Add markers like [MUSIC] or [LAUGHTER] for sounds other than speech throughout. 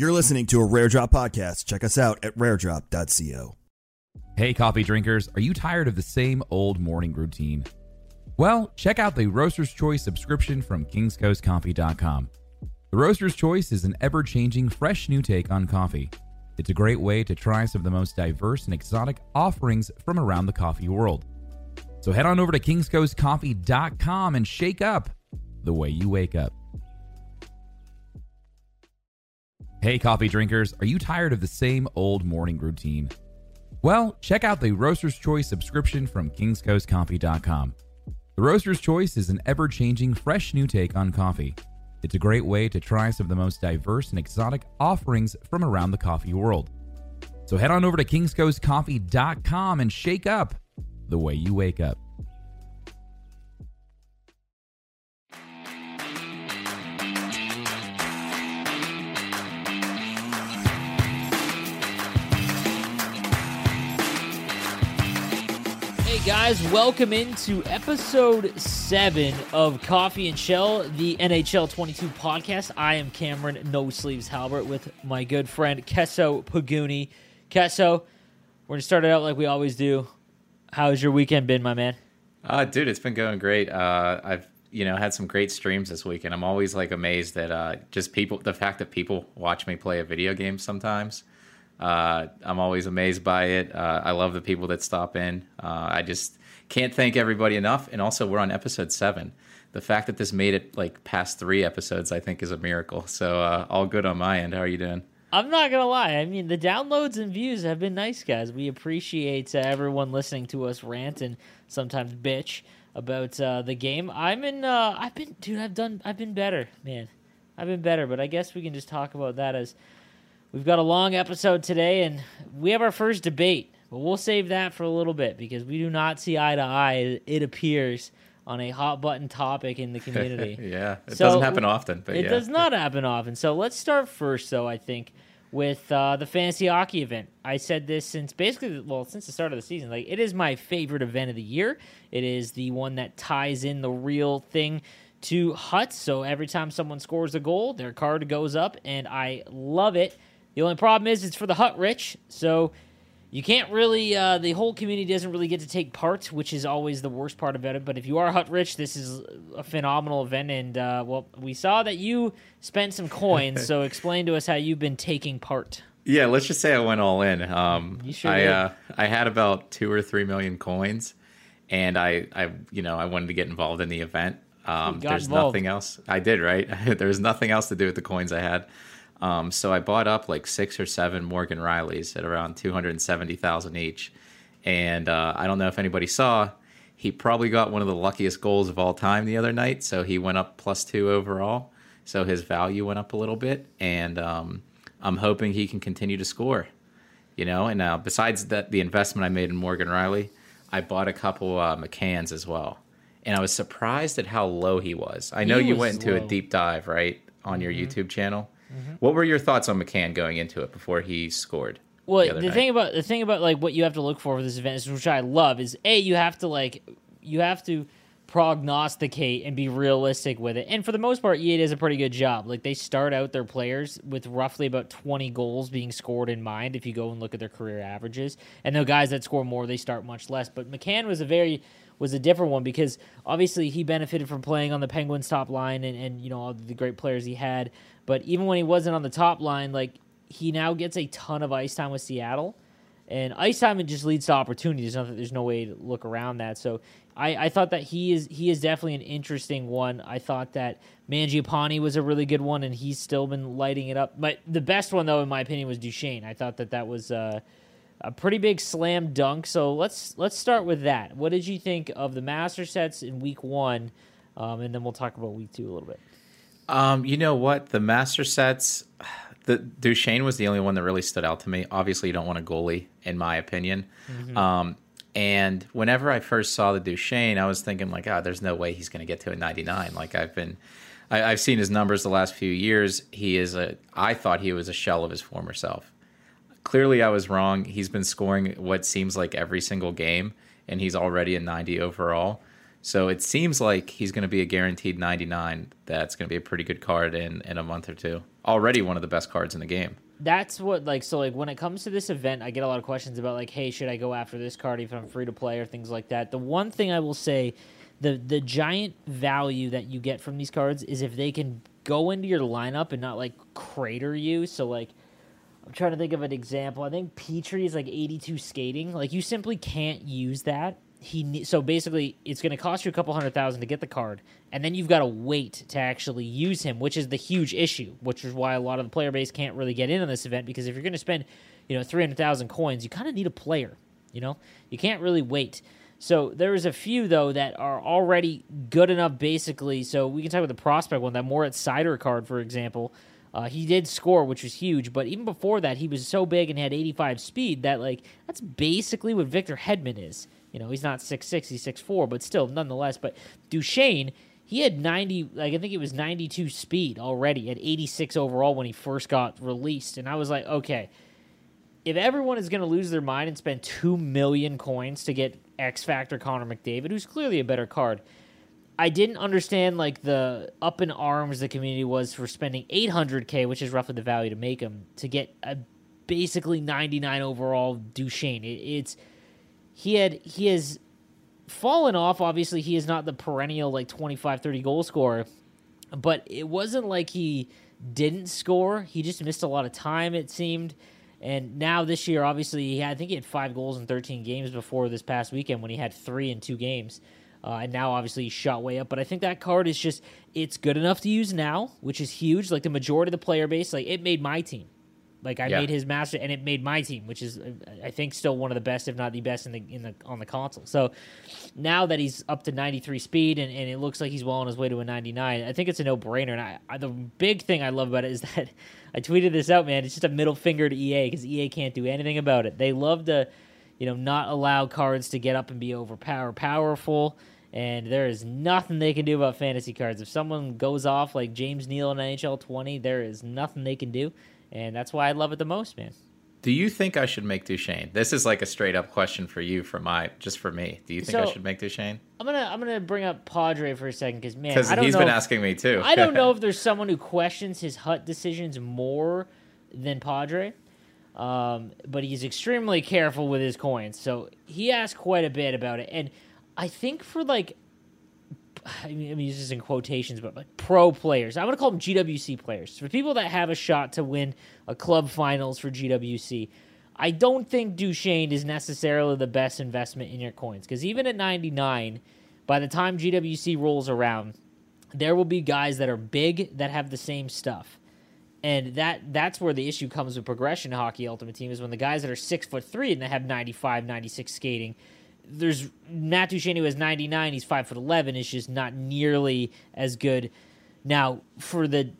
You're listening to a Rare Drop podcast. Check us out at raredrop.co. Hey, coffee drinkers, are you tired of the same old morning routine? Well, check out the Roaster's Choice subscription from kingscoastcoffee.com. The Roaster's Choice is an ever changing, fresh new take on coffee. It's a great way to try some of the most diverse and exotic offerings from around the coffee world. So head on over to kingscoastcoffee.com and shake up the way you wake up. Hey, coffee drinkers, are you tired of the same old morning routine? Well, check out the Roaster's Choice subscription from kingscoastcoffee.com. The Roaster's Choice is an ever changing, fresh new take on coffee. It's a great way to try some of the most diverse and exotic offerings from around the coffee world. So head on over to kingscoastcoffee.com and shake up the way you wake up. Guys, welcome into episode 7 of Coffee and Chel, the NHL 22 podcast. I am Cameron No Sleeves Halbert with my good friend Kesso Paguni. Kesso, we're to start it out like we always do. How's your weekend been, my man? Uh, dude, it's been going great. Uh, I've you know had some great streams this weekend. I'm always like amazed that uh, just people, the fact that people watch me play a video game sometimes. Uh, I'm always amazed by it. Uh, I love the people that stop in. Uh, I just can't thank everybody enough. And also, we're on episode seven. The fact that this made it like past three episodes, I think, is a miracle. So uh, all good on my end. How are you doing? I'm not gonna lie. I mean, the downloads and views have been nice, guys. We appreciate uh, everyone listening to us rant and sometimes bitch about uh, the game. I'm in. I've been, dude. I've done. I've been better, man. I've been better. But I guess we can just talk about that as we've got a long episode today, and we have our first debate. But we'll save that for a little bit because we do not see eye to eye. It appears on a hot button topic in the [LAUGHS] community. yeah, it So, doesn't happen often, but it yeah. does not [LAUGHS] happen often. So let's start first, though. I think with uh, the fantasy hockey event. I said this since basically, well, since the start of the season. Like it is my favorite event of the year. It is the one that ties in the real thing to Huts. So every time someone scores a goal, their card goes up, and I love it. The only problem is it's for the Hut rich, so you can't really uh, the whole community doesn't really get to take part which is always the worst part about it but if you are hut rich this is a phenomenal event and uh, well we saw that you spent some coins [LAUGHS] so explain to us how you've been taking part Yeah, let's just say I went all in. Um, You sure I uh, I had about two or three million coins, and I, I you know I wanted to get involved in the event. Um, there's involved. nothing else. I did right. [LAUGHS] there's nothing else to do with the coins I had. Um, so I bought up like six or seven Morgan Riellys at around two hundred and seventy thousand each, and uh, I don't know if anybody saw. He probably got one of the luckiest goals of all time the other night, so he went up plus two overall. So his value went up a little bit, and um, I'm hoping he can continue to score. You know, and now besides that, the investment I made in Morgan Rielly, I bought a couple uh, McCanns as well, and I was surprised at how low he was. I know He you went into low. Mm-hmm. a deep dive right on your YouTube channel. Mm-hmm. What were your thoughts on McCann going into it before he scored? well other the, thing about the thing about like what you have to look for with this event is which i love is a you have to like you have to prognosticate and be realistic with it. And for the most part ea does a pretty good job. Like they start out their players with roughly about 20 goals being scored in mind if you go and look at their career averages. And the guys that score more they start much less. But mccann was a very was a different one because obviously he benefited from playing on the Penguins top line and, and you know all the great players he had. But even when he wasn't on the top line, like he now gets a ton of ice time with Seattle. And ice time it just leads to opportunities. There's. There's no way to look around that. So I, I thought that he is he is definitely an interesting one. I thought that Mangiapane was a really good one, and he's still been lighting it up. But the best one, though, in my opinion, was Duchene. I thought that that was uh, a pretty big slam dunk. So let's let's start with that. What did you think of the master sets in week one, um, and then we'll talk about week two a little bit. Um, you know what? The master sets, the Duchene was the only one that really stood out to me. Obviously, you don't want a goalie, in my opinion. Mm-hmm. Um, and whenever I first saw the Duchene, I was thinking like, oh, there's no way he's going to get to a 99. Like I've been, I, have seen his numbers the last few years. He is a, I thought he was a shell of his former self. Clearly, I was wrong. He's been scoring what seems like every single game, and he's already a 90 overall. So it seems like he's going to be a guaranteed 99. That's going to be a pretty good card in, in a month or two. Already one of the best cards in the game. That's what, like, so, like, when it comes to this event, I get a lot of questions about, like, hey, should I go after this card if I'm free to play or things like that. The one thing I will say, the, the giant value that you get from these cards is if they can go into your lineup and not, like, crater you. So, like, I'm trying to think of an example. I think Petrie is like 82 skating. Like, you simply can't use that. He so basically it's going to cost you a couple hundred thousand to get the card and then you've got to wait to actually use him which is the huge issue which is why a lot of the player base can't really get in on this event because if you're going to spend you know 300,000 coins you kind of need a player you know? You can't really wait. So there's a few though that are already good enough basically. So we can talk about the prospect one that Moritz Seider card for example uh, he did score, which was huge, but even before that, he was so big and had 85 speed that like that's basically what Victor Hedman is. You know, he's not six six, he's six four, but still, nonetheless. But Duchene, he had 90, like I think it was 92 speed already at 86 overall when he first got released. And I was like, okay, if everyone is going to lose their mind and spend 2 million coins to get X Factor Connor McDavid, who's clearly a better card, I didn't understand like the up in arms the community was for spending 800k, which is roughly the value to make him, to get a basically 99 overall Duchene. It, it's he had he has fallen off. Obviously, he is not the perennial like 25, 30 goal scorer, but it wasn't like he didn't score. He just missed a lot of time. It seemed. And now this year, obviously, he had, I think he had five goals in 13 games before this past weekend when he had three in two games. Uh, and now, obviously, he's shot way up. But I think that card is just, it's good enough to use now, which is huge. Like the majority of the player base, like it made my team. Like I yeah. made his master, and it made my team, which is I think still one of the best, if not the best, in the in the on the console. So now that he's up to 93 speed, and, and it looks like he's well on his way to a 99, I think it's a no brainer. And I, I, the big thing I love about it is [LAUGHS] that I tweeted this out, man. It's just a middle finger to EA because EA can't do anything about it. They love to, you know, not allow cards to get up and be overpower powerful. And there is nothing they can do about fantasy cards. If someone goes off like James Neal in NHL 20, there is nothing they can do and that's why I love it the most, man. Do you think I should make Duchene? This is like a straight up question for you, for my just for me. Do you think so, I should make Duchene? I'm gonna I'm gonna bring up Padre for a second because man, because he's been if, asking me too. I don't [LAUGHS] know if there's someone who questions his hut decisions more than Padre, um, but he's extremely careful with his coins. So he asked quite a bit about it, and I think for like I mean, I'm using this in quotations, but like pro players. I'm going to call them GWC players. For people that have a shot to win a club finals for GWC, I don't think Duchene is necessarily the best investment in your coins because even at 99, by the time GWC rolls around, there will be guys that are big that have the same stuff. And that that's where the issue comes with progression hockey ultimate team is when the guys that are six foot three and they have 95, 96 skating there's Matt Duchene who has 99. He's five foot 11. It's just not nearly as good. Now for the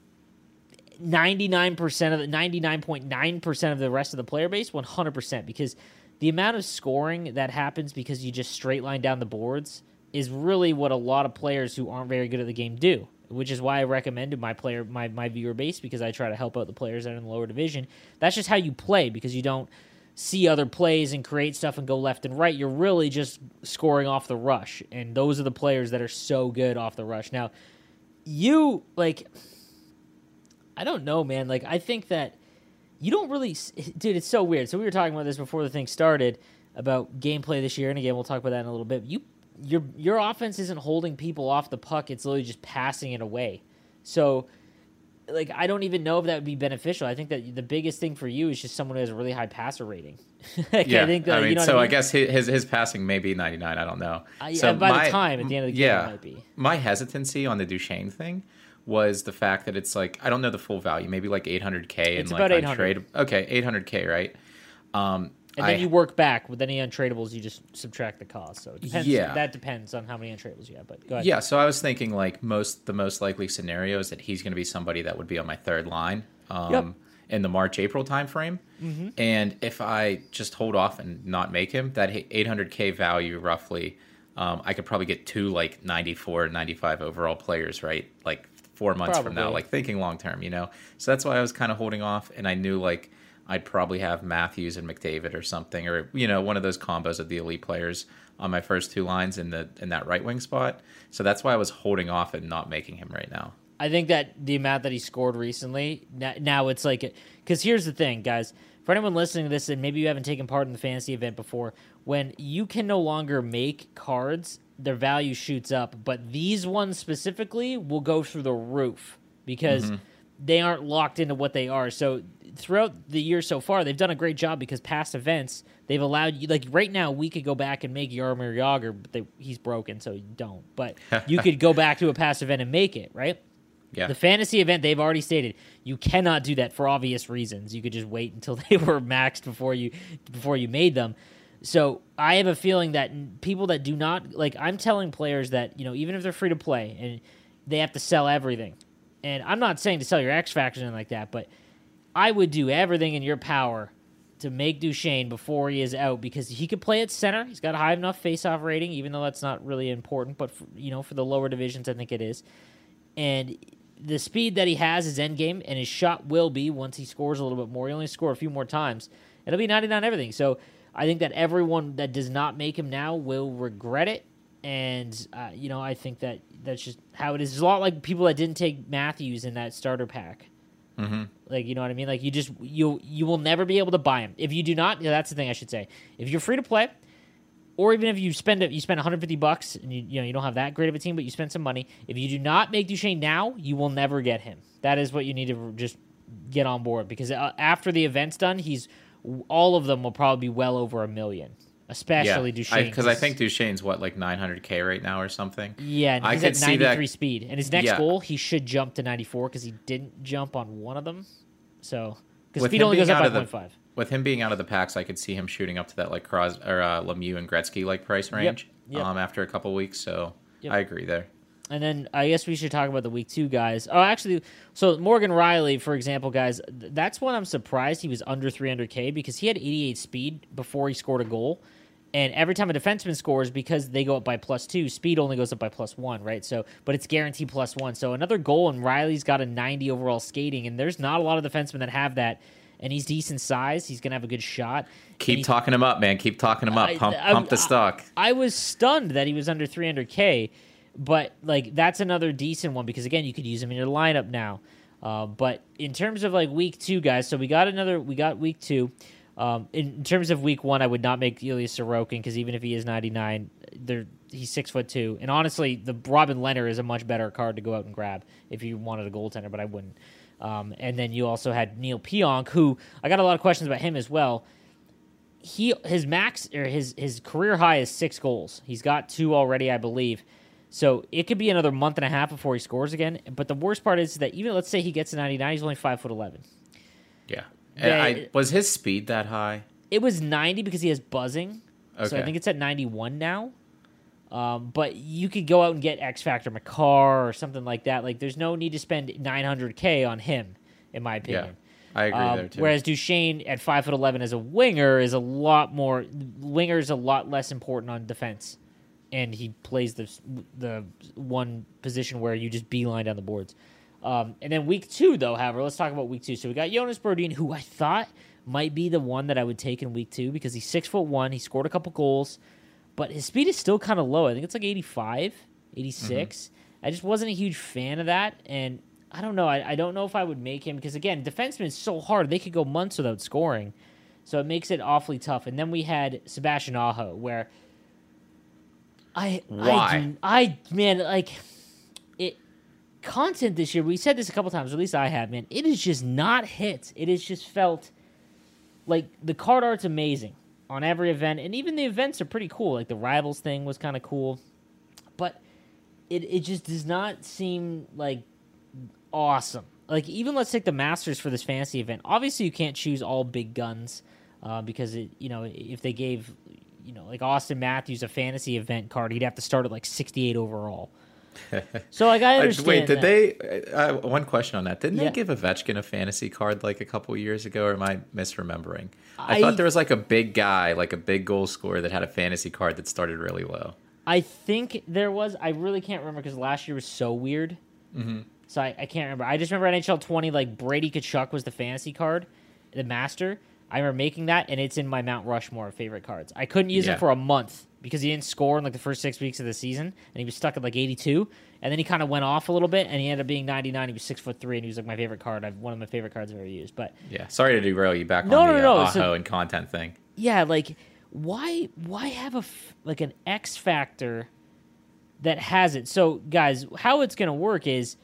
99% of the 99.9% of the rest of the player base, 100% because the amount of scoring that happens because you just straight line down the boards is really what a lot of players who aren't very good at the game do which is why I recommended my player my, my viewer base because I try to help out the players that are in the lower division. That's just how you play because you don't see other plays and create stuff and go left and right. You're really just scoring off the rush. And those are the players that are so good off the rush. Now, you, like, I don't know, man. Like, I think that you don't really, dude, it's so weird. So we were talking about this before the thing started about gameplay this year. And again, we'll talk about that in a little bit. You, your your offense isn't holding people off the puck; it's literally just passing it away. So, like, I don't even know if that would be beneficial. I think that the biggest thing for you is just someone who has a really high passer rating. [LAUGHS] like, yeah, I think that, I mean, you know so I, I, guess his his passing may be 99. I don't know. Uh, so yeah, by the time, at the end of the game, it might be. my hesitancy on the Duchene thing was the fact that it's like I don't know the full value, maybe like 800k It's and like about 800. trade. Okay, 800k, right? Um, And then I- you work back with any untradables. You just subtract the cost. So it depends. Yeah. that depends on how many untradables you have. But go ahead. Yeah, so I was thinking like most the most likely scenario is that he's going to be somebody that would be on my third line um, Yep. in the March April timeframe. Mm-hmm. And if I just hold off and not make him, that 800k value roughly, um, I could probably get two like 94, 95 overall players, right? Like four months from now, like thinking long term, you know. So that's why I was kind of holding off, and I knew like I'd probably have Matthews and McDavid or something, or you know, one of those combos of the elite players on my first two lines in the in that right wing spot. So that's why I was holding off and not making him right now. I think that the amount that he scored recently, now, now it's like, because here's the thing, guys. For anyone listening to this, and maybe you haven't taken part in the fantasy event before, when you can no longer make cards, their value shoots up. But these ones specifically will go through the roof because mm-hmm. They aren't locked into what they are. So throughout the year so far, they've done a great job because past events they've allowed you. Like right now, we could go back and make Jaromir Jagr, but they, he's broken, so you don't. But [LAUGHS] you could go back to a past event and make it right. Yeah, The fantasy event, they've already stated you cannot do that for obvious reasons. You could just wait until [LAUGHS] they were maxed before you before you made them. So I have a feeling that people that do not like, I'm telling players that you know even if they're free to play and they have to sell everything. And I'm not saying to sell your X factors and like that, but I would do everything in your power to make Duchene before he is out because he could play at center. He's got a high enough face-off rating, even though that's not really important. But for, you know, for the lower divisions, I think it is. And the speed that he has is end game, and his shot will be once he scores a little bit more. He only score a few more times. It'll be 99 everything. So I think that everyone that does not make him now will regret it. And uh, you know, I think that that's just how it is. It's a lot like people that didn't take Matthews in that starter pack. Like you know what I mean? Like you just you you will never be able to buy him if you do not. Yeah, that's the thing I should say. If you're free to play, or even if you spend it, you spend 150 bucks and you you know you don't have that great of a team, but you spend some money. If you do not make Duchene now, you will never get him. That is what you need to just get on board because uh, after the event's done, he's all of them will probably be well over a million, especially Duchene. because I, think Duchene's what like 900k right now or something. Yeah, and I he's could at see 93 that- speed. And his next Yeah. goal, he should jump to 94 because he didn't jump on one of them. So, because speed only goes up by the- 0.5. With him being out of the packs, I could see him shooting up to that like Cros or uh, Lemieux and Gretzky like price range yep. Um, after a couple weeks. So Yep. I agree there. And then I guess we should talk about the week two guys. Oh, actually, so Morgan Rielly, for example, guys, th- that's when I'm surprised he was under 300K because he had 88 speed before he scored a goal. And every time a defenseman scores, because they go up by plus two, speed only goes up by plus one, right? So, but it's guaranteed plus one. So another goal, and Rielly's got a 90 overall skating, and there's not a lot of defensemen that have that. And he's decent size. He's gonna have a good shot. Keep talking him up, man. Keep talking him up. Pump, I- pump the I- stock. I was stunned that he was under 300k, but like that's another decent one because again, you could use him in your lineup now. Uh, but in terms of like week two, guys, so we got another, we got week two. Um, in, terms of week one, I would not make Ilya Sorokin because even if he is 99, there he's six foot two, and honestly, the Robin Lehner is a much better card to go out and grab if you wanted a goaltender, but I wouldn't. Um, and then you also had Neal Pionk, who I got a lot of questions about him as well he his max or his his career high is six goals. He's got two already, I believe. So it could be another month and a half before he scores again. But the worst part is that even let's say he gets ninety nine, he's only five foot eleven. I, was his speed that high? It was ninety because he has buzzing. So I think it's at ninety one now. Um, but you could go out and get X Factor Makar or something like that. Like there's no need to spend nine hundred K on him, in my opinion. Yeah. I agree Um, there too. Whereas Duchene at five foot eleven as a winger is a lot more. Winger is a lot less important on defense, and he plays the the one position where you just beeline down the boards. Um, and then week two, though, however, let's talk about week two. So we got Jonas Brodin, who I thought might be the one that I would take in week two because he's six foot one. He scored a couple goals, but his speed is still kind of low. I think it's like 85, 86. I just wasn't a huge fan of that, and I don't know. I, I don't know if I would make him because again, defenseman is so hard. They could go months without scoring, so it makes it awfully tough. And then we had Sebastian Aho, where I Why? I, I man like content this year. We said this a couple times. At least I have. Man, it is just not hit. It has just felt like the card art's amazing on every event, and even the events are pretty cool. Like the rivals thing was kind of cool, but it it just does not seem like awesome. Like even let's take the Masters for this fantasy event. Obviously, you can't choose all big guns uh, because it you know if they gave you know like Auston Matthews a fantasy event card, he'd have to start at like sixty eight overall. [LAUGHS] so like I understand. Wait, did that. they? Uh, one question on that. Didn't Yeah. they give Ovechkin a fantasy card like a couple years ago, or am I misremembering? I, I- thought there was like a big guy, like a big goal scorer that had a fantasy card that started really low. I think there was. I really can't remember because last year was so weird. Mm-hmm. So I, I can't remember. I just remember NHL 20, like Brady Tkachuk was the fantasy card, the master. I remember making that, and it's in my Mount Rushmore of favorite cards. I couldn't use Yeah. him for a month because he didn't score in like the first six weeks of the season, and he was stuck at like 82. And then he kind of went off a little bit, and he ended up being 99. He was six foot three, and he was like my favorite card. I've one of my favorite cards I've ever used. But Yeah. Sorry to derail you back No, on no, the no, uh, no, so- Aho and content thing. yeah, like why why have a f- like an X factor that has it? So guys, how it's gonna work is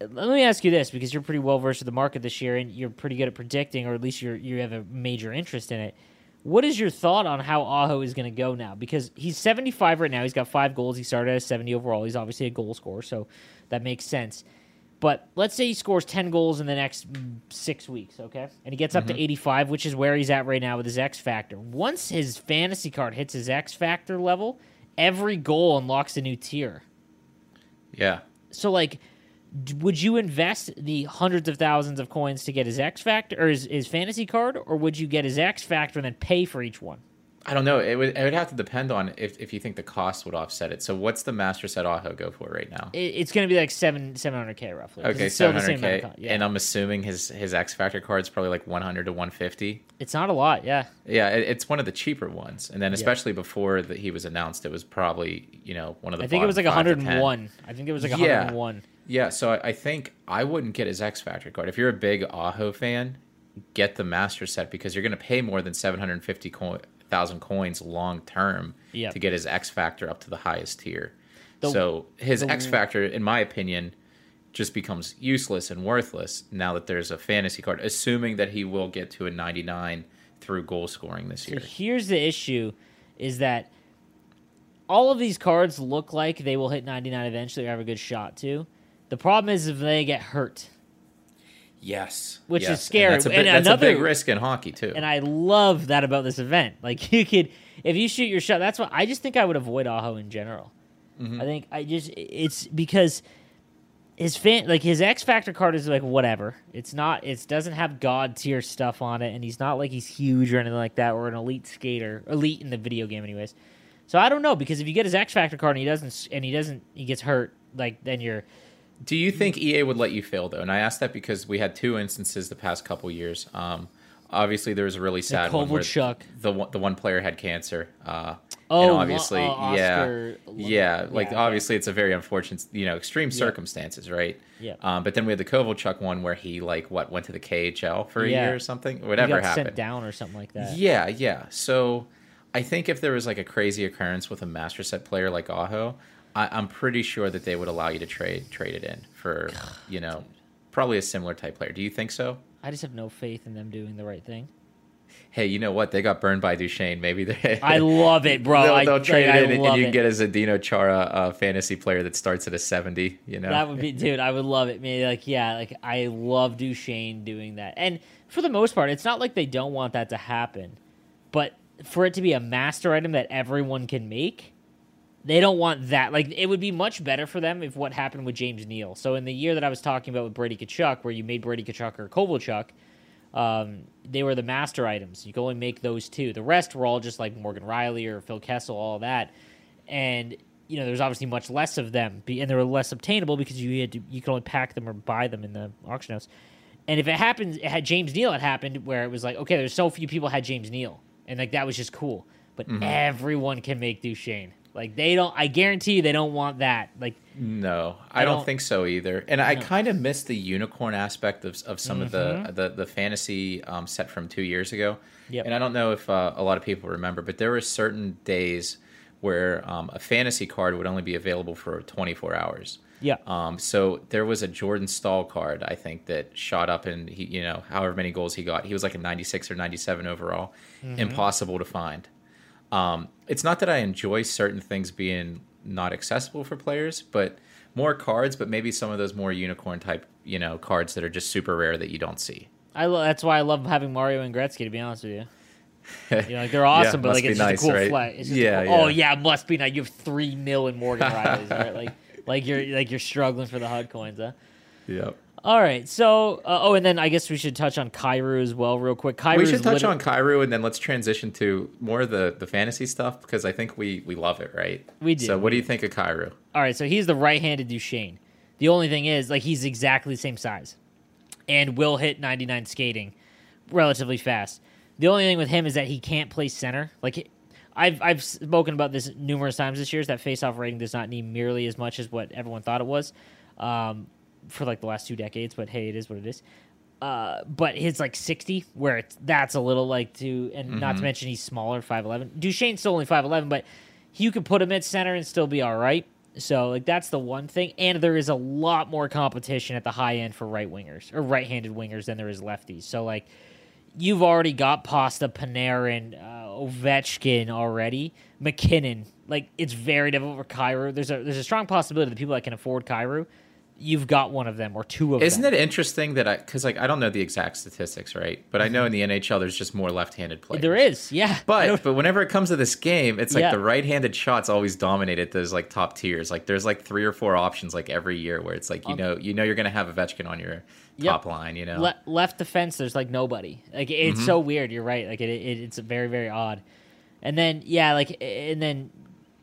let me ask you this because you're pretty well versed in the market this year and you're pretty good at predicting, or at least you're you have a major interest in it. What is your thought on how Aho is going to go now? Because he's 75 right now. He's got five goals. He started at 70 overall. He's obviously a goal scorer, so that makes sense. But let's say he scores 10 goals in the next six weeks, okay? And he gets up to mm-hmm. 85, which is where he's at right now with his X Factor. Once his fantasy card hits his X Factor level, every goal unlocks a new tier. Yeah. So, like, would you invest the hundreds of thousands of coins to get his X Factor or his, his fantasy card, or would you get his X Factor and then pay for each one? I don't know. It would it would have to depend on if, if you think the cost would offset it. So what's the master set Aho go for right now? It, it's going to be like seven seven hundred k roughly. Okay, seven hundred k, yeah. and I'm assuming his his X Factor card is probably like one hundred to one fifty. it's not a lot, yeah. Yeah, it, it's one of the cheaper ones, and then especially before that he was announced, it was probably you know one of the. I think it was like five to 10. 101. I think it was like Yeah. 101. Yeah, so I, I think I wouldn't get his X Factor card. If you're a big Aho fan, get the Master Set because you're going to pay more than seven hundred fifty thousand coins long term Yep. to get his X Factor up to the highest tier. The- so his the- X Factor, in my opinion, just becomes useless and worthless now that there's a fantasy card, assuming that he will get to a ninety nine through goal scoring this So year. here's the issue: is that all of these cards look like they will hit 99 eventually or have a good shot to. The problem is if they get hurt, Yes, Which is scary. And that's a, big, that's a big risk in hockey too. and I love that about this event. [LAUGHS] Like you could, if you shoot your shot, that's what I just think I would avoid Aho in general. Mm-hmm. I think I just it's because his fan like his X Factor card is like whatever. It's not. It doesn't have god tier stuff on it, and he's not like he's huge or anything like that, or an elite skater, elite in the video game, anyways. So I don't know because if you get his X Factor card and he doesn't, and he doesn't, he gets hurt, like then you're Do you think EA would let you fail though? And I asked that because we had two instances the past couple years. Um, obviously, there was a really sad one where Kovalchuk. the one, the one player had cancer. Uh, Oh, and obviously, uh, yeah, yeah, like yeah, obviously, it's a very unfortunate, you know, extreme circumstances, right? Yeah. Um, but then we had the Kovalchuk one where he like what went to the KHL for a Yeah. year or something. Whatever happened. sent down or something like that. Yeah, yeah. So I think if there was like a crazy occurrence with a master set player like Aho, I, I'm pretty sure that they would allow you to trade trade it in for you know probably a similar type player. Do you think so? I just have no faith in them doing the right thing. Hey, you know what? They got burned by Duchene. Maybe they. [LAUGHS] I love it, bro. They'll, they'll trade like, it in, and you it. get a Zdeno Chara uh, fantasy player that starts at a 70. You know, That would be, dude. I would love it, Maybe Like, yeah, like I love Duchene doing that. And for the most part, it's not like they don't want that to happen, but for it to be a master item that everyone can make, they don't want that. Like, it would be much better for them if what happened with James Neal. So in the year that I was talking about with Brady Tkachuk, where you made Brady Tkachuk or Kovalchuk, um, they were the master items. You could only make those two. The rest were all just like Morgan Rielly or Phil Kessel, all that. And you know, there's obviously much less of them, and they were less obtainable because you had to, you could only pack them or buy them in the auction house. And if it happens, it had James Neal. It happened where it was like, okay, there's so few people had James Neal, and like that was just cool. But everyone can make Duchene. Like they don't. I guarantee you, they don't want that. Like No, I, don't, don't- think so either. And I kind of miss the unicorn aspect of, of some of the, the the fantasy um, set from two years ago. Mm-hmm. Yep. And I don't know if uh, a lot of people remember, but there were certain days where um, a fantasy card would only be available for 24 hours. Yeah. Um, so there was a Jordan Staal card, I think, that shot up and he, you know, however many goals he got, he was like a 96 or 97 overall. Impossible to find. Um, it's not that I enjoy certain things being not accessible for players, but more cards, but maybe some of those more unicorn type, you know, cards that are just super rare that you don't see. I lo- that's why I love having Mario and Gretzky. To be honest with you, [LAUGHS] you know, like they're awesome, but like it's nice, just a cool right? flag. It's just a Yeah, Oh yeah. yeah, must be nice. You have three mil in Morgan [LAUGHS] Rielly's, right? Like, like you're like you're struggling for the HUT coins, huh? Yep. All right, so uh, oh, and then I guess we should touch on Kyrou as well, real quick. Kyrou we should touch on Kyrou and then let's transition to more of the, the fantasy stuff because I think we, we love it, right? We do, So what do you think of Kyrou? All right, so he's the right-handed Duchene. The only thing is, like, he's exactly the same size, and will hit 99 skating relatively fast. The only thing with him is that he can't play center. Like, I've I've spoken about this numerous times this year. Is that face-off rating does not need nearly as much as what everyone thought it was, um, for like the last two decades. But hey, it is what it is. Uh, but his like 60, where it's that's a little like to, and not to mention he's smaller, 5'11. Duchene's still only 5'11, but you could put him at center and still be all right. So like that's the one thing, and there is a lot more competition at the high end for right wingers or right-handed wingers than there is lefties. So like you've already got Pasta, Panarin, uh, Ovechkin already, MacKinnon. Like it's very difficult for Kyrou. There's a there's a strong possibility that people that can afford Kyrou, you've got one of them or two of them. Isn't it interesting that I, because like I don't know the exact statistics, right? But I know in the NHL there's just more left-handed players. There is, yeah. [LAUGHS] But but whenever it comes to this game, it's like Yeah. the right-handed shots always dominated those like top tiers. Like there's like three or four options like every year where it's like you know you know you're gonna have a Ovechkin on your Um, Yep. top line. You know, Le- left defense, there's like nobody. Like it's Mm-hmm. so weird. You're right. Like it, it, it's very very odd. And then yeah, like and then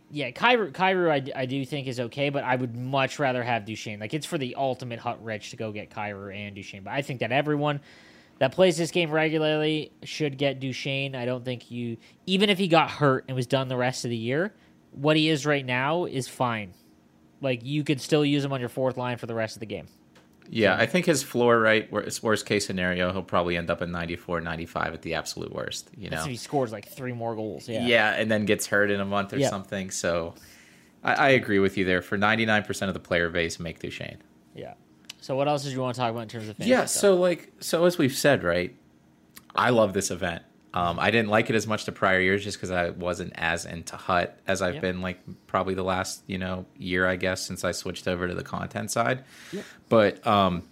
yeah, Kyrou, Kyrou I, I do think is okay, but I would much rather have Duchene. Like it's for the ultimate hut rich to go get Kyrou and Duchene. But I think that everyone that plays this game regularly should get Duchene. I don't think you even if he got hurt and was done the rest of the year, what he is right now is fine. Like you could still use him on your fourth line for the rest of the game. Yeah, I think his floor right, worst, worst case scenario, he'll probably end up at 94, 95 at the absolute worst. You know, if he scores like three more goals. Yeah. yeah. and then gets hurt in a month or Yeah. something. So I, I agree with you there. For 99% of the player base, make Duchene. Yeah. So what else did you want to talk about in terms of Yeah, stuff? so like so as we've said, right? I love this event. Um, I didn't like it as much the prior years just because I wasn't as into Hut as I've Yep. been like probably the last you know year I guess since I switched over to the content side. But um,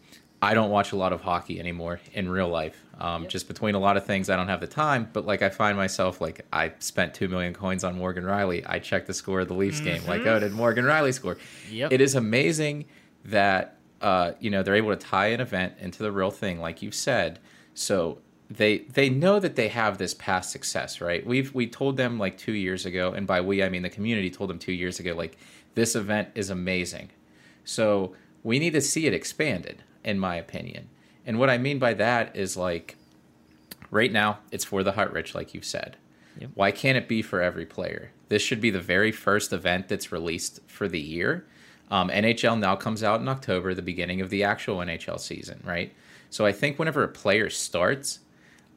I don't watch a lot of hockey anymore in real life. Um, Just between a lot of things, I don't have the time. But like I find myself like I spent two million coins on Morgan Rielly. I checked the score of the Leafs game. Like oh, did Morgan Rielly score? Yep. It is amazing that uh, you know they're able to tie an event into the real thing, like you've said. So they they know that they have this past success, right? We've we told them like two years ago, and by we I mean the community told them two years ago, like this event is amazing. So we need to see it expanded, in my opinion. And what I mean by that is like right now it's for the Hut rich, like you've said. Yep. Why can't it be for every player? This should be the very first event that's released for the year. Um, NHL now comes out in October, the beginning of the actual NHL season, right? So I think whenever a player starts,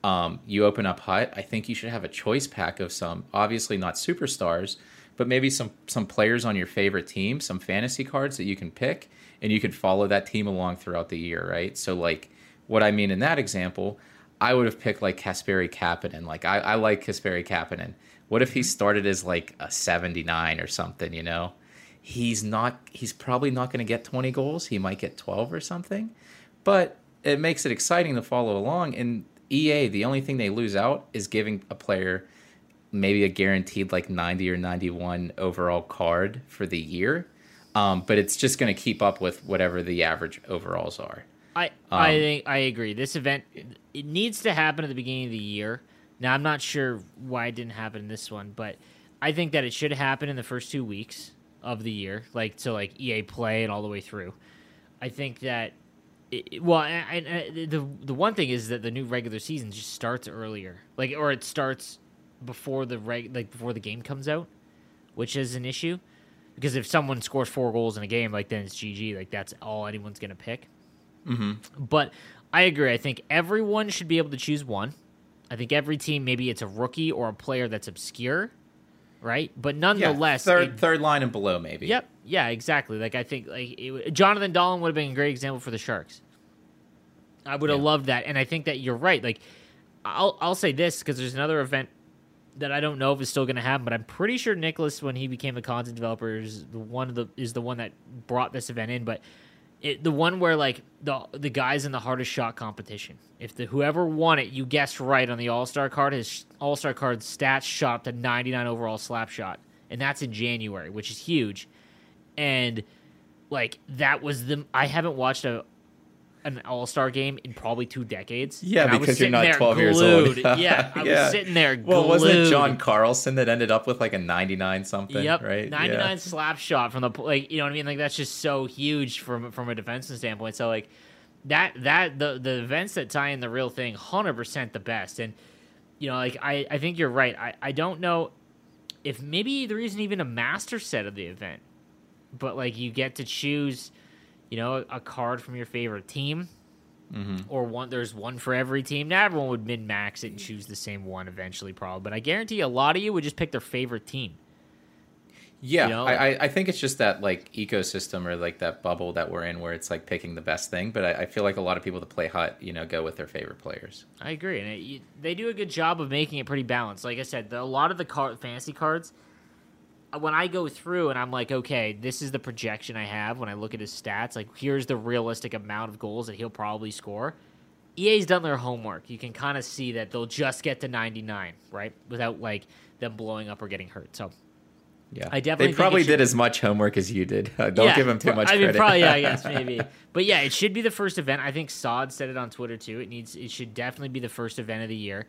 um, you open up Hut. I think you should have a choice pack of some, obviously not superstars, but maybe some some players on your favorite team, some fantasy cards that you can pick, and you can follow that team along throughout the year, right? So like what I mean in that example, I would have picked like Kasperi Kapanen. Like I, I like Kasperi Kapanen. What if he started as like a 79 or something, you know? He's not he's probably not going to get 20 goals. He might get 12 or something. But it makes it exciting to follow along and EA, the only thing they lose out is giving a player maybe a guaranteed like 90 or 91 overall card for the year. Um, but it's just going to keep up with whatever the average overalls are. I I think I agree. This event it needs to happen at the beginning of the year. Now I'm not sure why it didn't happen in this one, but I think that it should happen in the first two weeks of the year, like to like EA play and all the way through. I think that it, well, I, I, uh, the the one thing is that the new regular season just starts earlier, like or it starts before the reg like before the game comes out, which is an issue because if someone scores four goals in a game, like then it's GG, like that's all anyone's gonna pick. Mm-hmm. But I agree. I think everyone should be able to choose one. I think every team, maybe it's a rookie or a player that's obscure, right? But Yeah, nonetheless, third it- third line and below maybe. Yep. Yeah, exactly. Like I think like it, Jonathan Dahlen would have been a great example for the Sharks. I would have Yeah. loved that, and I think that you're right. Like I'll I'll say this because there's another event that I don't know if it's still going to happen, but I'm pretty sure Nicholas, when he became a content developer, is the one of the is the one that brought this event in. But it, the one where like the the guys in the hardest shot competition, if the whoever won it, you guessed right on the All Star card, his All Star card stats shot to 99 overall slap shot, and that's in January, which is huge. And like that was the I haven't watched a an All Star game in probably two decades. Yeah, and because you're not there 12 years old. [LAUGHS] yeah, I was sitting there. Glued. Well, wasn't it John Carlson that ended up with like a 99 something? Yep, right. 99 Yeah. slap shot from the like you know what I mean like that's just so huge from from a defensive standpoint. So like that that the the events that tie in the real thing 100% the best and you know like I I think you're right. I I don't know if maybe there isn't even a master set of the event. But like you get to choose you know a card from your favorite team. Mm-hmm. Or one, there's one for every team. Now everyone would min max it and choose the same one eventually, probably. But I guarantee a lot of you would just pick their favorite team. Yeah, you know? I, I- think it's just that like ecosystem or like that bubble that we're in where it's like picking the best thing. But I, I feel like a lot of people that play Hut, you know, go with their favorite players. I agree, and it, you, they do a good job of making it pretty balanced. Like I said, the, a lot of the card, fantasy cards, when I go through and I'm like, okay, this is the projection I have when I look at his stats. Like, here's the realistic amount of goals that he'll probably score. EA's done their homework. You can kind of see that they'll just get to 99, right, without like them blowing up or getting hurt. So Yeah, I definitely they probably did as much homework as you did. [LAUGHS] Don't Yeah, give them too much I credit. mean, probably, yeah, I guess [LAUGHS] maybe. But yeah, it should be the first event. I think Sod said it on Twitter too. It needs, it should definitely be the first event of the year,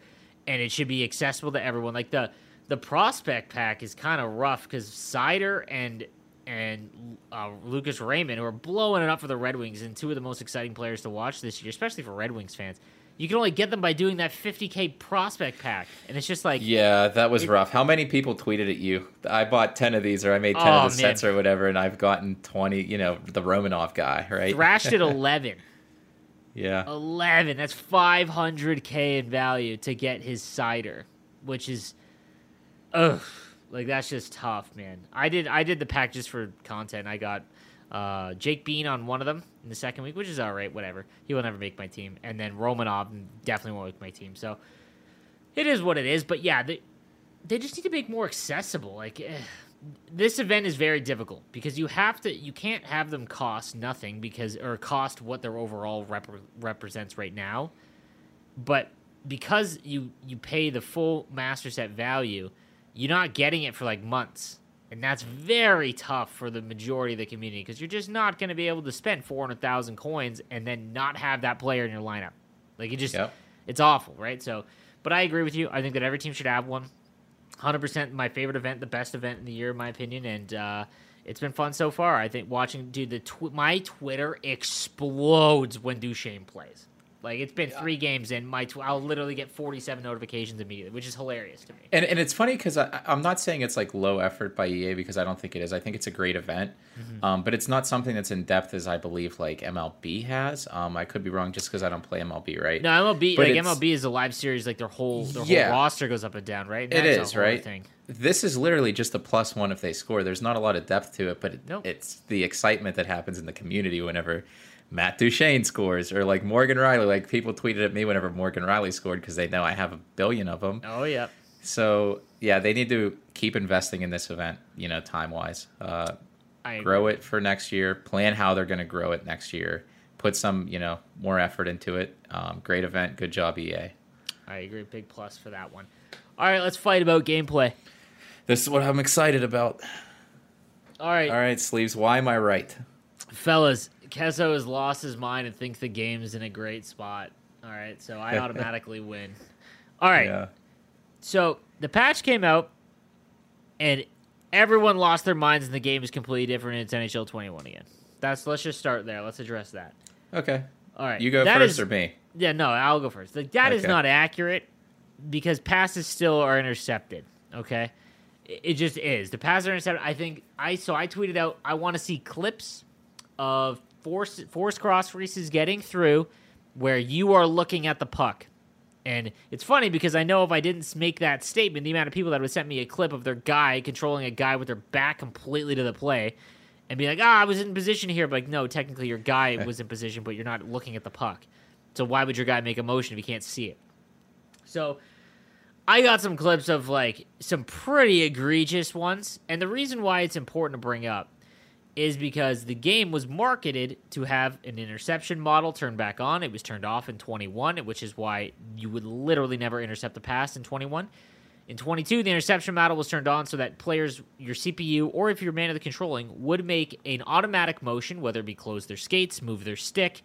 and it should be accessible to everyone. Like the the prospect pack is kind of rough because Seider and and uh, Lucas Raymond, who are blowing it up for the Red Wings, and two of the most exciting players to watch this year, especially for Red Wings fans. You can only get them by doing that 50k prospect pack, and it's just like Yeah, that was rough. How many people tweeted at you? I bought ten of these, or I made ten Oh, of the man. sets, or whatever, and I've gotten twenty. You know, the Romanov guy, right? thrashed at [LAUGHS] 11. yeah, 11 that's 500k in value to get his Seider which is ugh. Like that's just tough man. I did i did the pack just for content. I got uh, jake bean on one of them in the second week which is all right whatever. He will never make my team. And then romanov definitely won't make my team. So it is what it is. But yeah they, they just need to make more accessible. Like eh, this event is very difficult because you have to you can't have them cost nothing because or cost what their overall rep- represents right now. But because you you pay the full master set value you're not getting it for like months and that's very tough for the majority of the community because you're just not going to be able to spend 400000 coins and then not have that player in your lineup like it just Yep. it's awful right so but i agree with you i think that every team should have one 100% my favorite event, the best event in the year, in my opinion, and uh, it's been fun so far. I think watching, dude, the tw- my Twitter explodes when Duchene plays. Like it's been three games in, my tw- I'll literally get 47 notifications immediately, which is hilarious to me. and and it's funny because I'm not saying it's like low effort by EA because I don't think it is. I think it's a great event, Mm-hmm. um, but it's not something that's in depth as I believe like MLB has. Um, I could be wrong just because I don't play MLB, right? No, MLB, But like MLB is a live series, like their whole their Yeah. whole roster goes up and down, right? And It is right. Thing. This is literally just a plus one if they score. There's not a lot of depth to it, but it, Nope. it's the excitement that happens in the community whenever Matt Duchene scores, or like Morgan Rielly. Like people tweeted at me whenever Morgan Rielly scored because they know I have a billion of them. Oh yeah, So yeah, they need to keep investing in this event. You know, time wise, uh, I grow it for next year. Plan how they're going to grow it next year. Put some, you know, more effort into it. Um, great event. Good job, EA. I agree. Big plus for that one. All right, let's fight about gameplay. This is what I'm excited about. All right, All right, sleeves. Why am I right? fellas, Kesso has lost his mind and thinks the game is in a great spot. All right, so I [LAUGHS] automatically win. All right, Yeah. so the patch came out, and everyone lost their minds, and the game is completely different. And it's NHL 21 again. That's let's just start there. Let's address that. Okay. All right, You go that first is- or me? Yeah, no, I'll go first. Like that is Okay. not accurate because passes still are intercepted. Okay, it, it just is. The passes are intercepted. I think I so I tweeted out I want to see clips of force force cross creases getting through where you are looking at the puck And it's funny because I know if I didn't make that statement, the amount of people that would send me a clip of their guy controlling a guy with their back completely to the play and be like, ah, I was in position here. But like, no, technically your guy [LAUGHS] was in position, but you're not looking at the puck. So why would your guy make a motion if you can't see it? So I got some clips of like some pretty egregious ones. And the reason why it's important to bring up is because the game was marketed to have an interception model turned back on. It was turned off in 21, which is why you would literally never intercept the pass in 21. In 22, the interception model was turned on so that players, your CPU, or if you're man of the controlling, would make an automatic motion, whether it be close their skates, move their stick,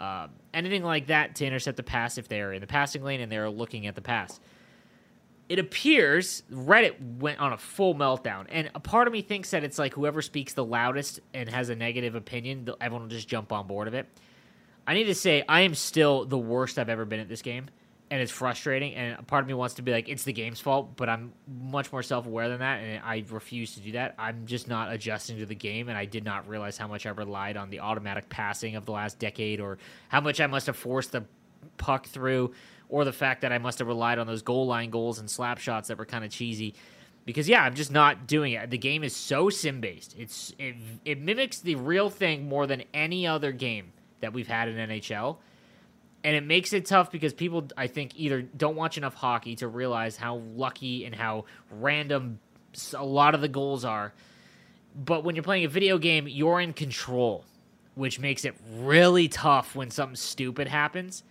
uh, anything like that to intercept the pass if they're in the passing lane and they're looking at the pass it appears Reddit went on a full meltdown, and a part of me thinks that it's like whoever speaks the loudest and has a negative opinion, everyone will just jump on board of it. I need to say I am still the worst I've ever been at this game, and it's frustrating. And a part of me wants to be like it's the game's fault, but I'm much more self aware than that, and I refuse to do that. I'm just not adjusting to the game, and I did not realize how much I relied on the automatic passing of the last decade, or how much I must have forced the puck through or the fact that I must have relied on those goal line goals and slap shots that were kind of cheesy. Because yeah, I'm just not doing it. The game is so sim based. It's it, it mimics the real thing more than any other game that we've had in NHL. And it makes it tough because people I think either don't watch enough hockey to realize how lucky and how random a lot of the goals are. But when you're playing a video game, you're in control, which makes it really tough when something stupid happens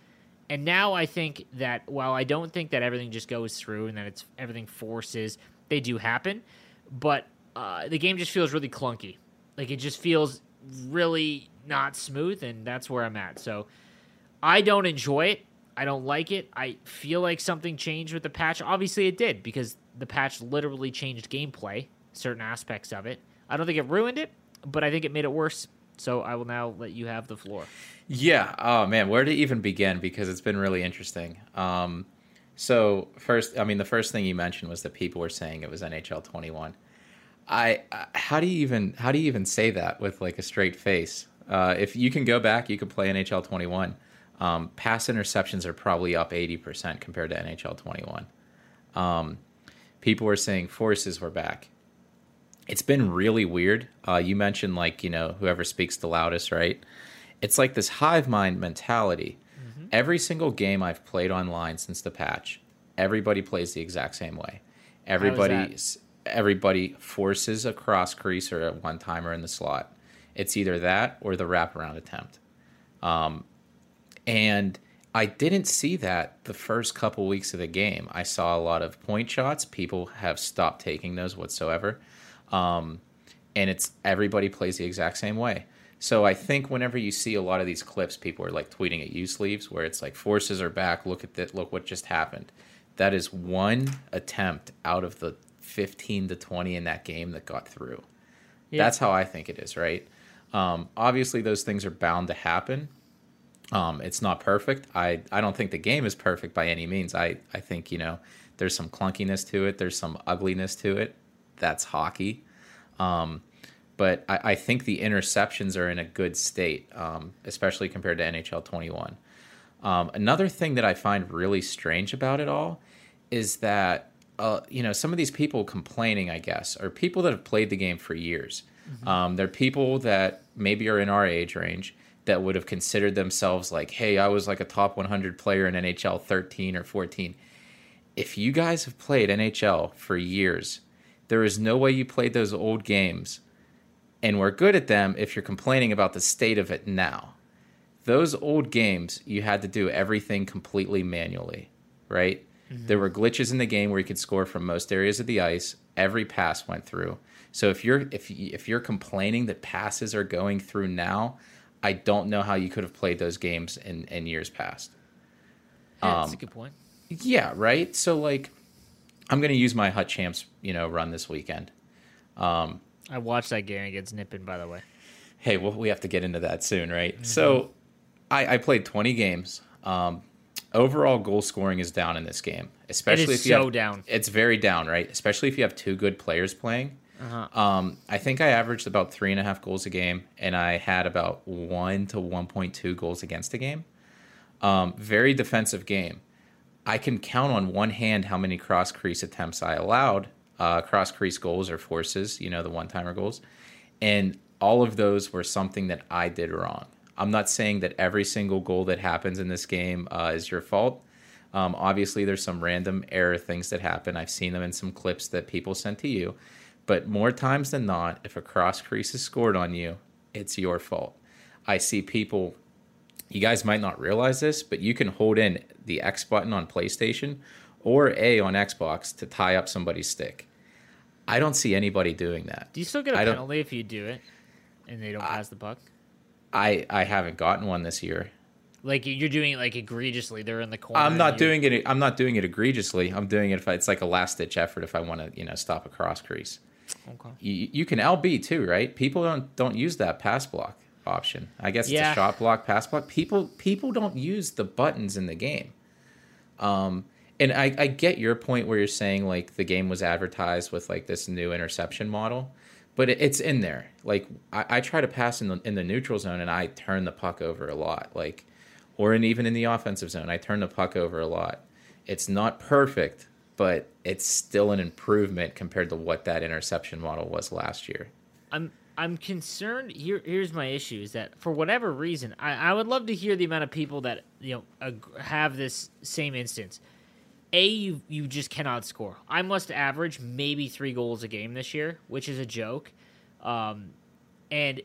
and now I think that while I don't think that everything just goes through and that it's everything forces, they do happen, but uh, the game just feels really clunky. Like it just feels really not smooth, and that's where I'm at. So I don't enjoy it. I don't like it. I feel like something changed with the patch. Obviously, it did because the patch literally changed gameplay, certain aspects of it. I don't think it ruined it, but I think it made it worse. So I will now let you have the floor. Yeah. Oh man, where to even begin? Because it's been really interesting. Um, so first, I mean, the first thing you mentioned was that people were saying it was NHL 21. I, how do you even how do you even say that with like a straight face? Uh, if you can go back, you can play NHL 21. Um, pass interceptions are probably up 80% compared to NHL 21. Um, people were saying forces were back. It's been really weird. Uh, you mentioned like you know whoever speaks the loudest, right? it's like this hive mind mentality. Mm-hmm. Every single game I've played online since the patch, everybody plays the exact same way. Everybody everybody forces a cross creaser at one timer in the slot. It's either that or the wraparound attempt. Um, and I didn't see that the first couple weeks of the game. I saw a lot of point shots. People have stopped taking those whatsoever. Um, and it's everybody plays the exact same way. So I think whenever you see a lot of these clips, people are like tweeting at you sleeves where it's like forces are back. Look at that. Look what just happened. That is one attempt out of the 15 to 20 in that game that got through. Yeah. That's how I think it is, right? Um, obviously, those things are bound to happen. Um, it's not perfect. I, I don't think the game is perfect by any means. I, I think, you know, there's some clunkiness to it, there's some ugliness to it. That's hockey. Um, but I, I, think the interceptions are in a good state, um, especially compared to NHL 21. Um, another thing that I find really strange about it all is that uh, you know some of these people complaining, I guess, are people that have played the game for years. Mm-hmm. Um, they're people that maybe are in our age range that would have considered themselves like, "Hey, I was like a top 100 player in NHL 13 or 14." If you guys have played NHL for years, there is no way you played those old games and we're good at them if you're complaining about the state of it now. Those old games, you had to do everything completely manually, right? Mm-hmm. There were glitches in the game where you could score from most areas of the ice. Every pass went through. So if you're if if you're complaining that passes are going through now, I don't know how you could have played those games in in years past. Yeah, um, that's a good point. Yeah, right. So like, I'm going to use my Hut Champs, you know, run this weekend. Um, I watched that game against Nippon, by the way. Hey, well, we have to get into that soon, right? Mm-hmm. So, I, I, played 20 games. Um, overall goal scoring is down in this game, especially if you so have, down. It's very down, right? Especially if you have two good players playing. Uh-huh. Um, I think I averaged about three and a half goals a game, and I had about one to 1.2 goals against a game. Um, very defensive game. I can count on one hand how many cross crease attempts I allowed, uh, cross crease goals or forces, you know, the one timer goals. And all of those were something that I did wrong. I'm not saying that every single goal that happens in this game uh, is your fault. Um, obviously, there's some random error things that happen. I've seen them in some clips that people sent to you. But more times than not, if a cross crease is scored on you, it's your fault. I see people, you guys might not realize this, but you can hold in the X button on PlayStation or A on Xbox to tie up somebody's stick. I don't see anybody doing that. Do you still get a I penalty if you do it and they don't pass the puck? I, I haven't gotten one this year. Like you're doing it like egregiously. They're in the corner. I'm not doing it. I'm not doing it egregiously. I'm doing it if it's like a last ditch effort. If I want to, you know, stop a cross crease. Okay. You, you can LB too, right? People don't don't use that pass block option. I guess it's a shot block, pass block. People people don't use the buttons in the game. Um, and I, I get your point where you're saying like the game was advertised with like this new interception model, but it, it's in there. Like I, I try to pass in the in the neutral zone and I turn the puck over a lot. Like, or in even in the offensive zone, I turn the puck over a lot. It's not perfect, but it's still an improvement compared to what that interception model was last year. I'm I'm concerned. Here, here's my issue: is that for whatever reason, I, I would love to hear the amount of people that you know ag- have this same instance. A, you you just cannot score. I must average maybe three goals a game this year, which is a joke. Um, and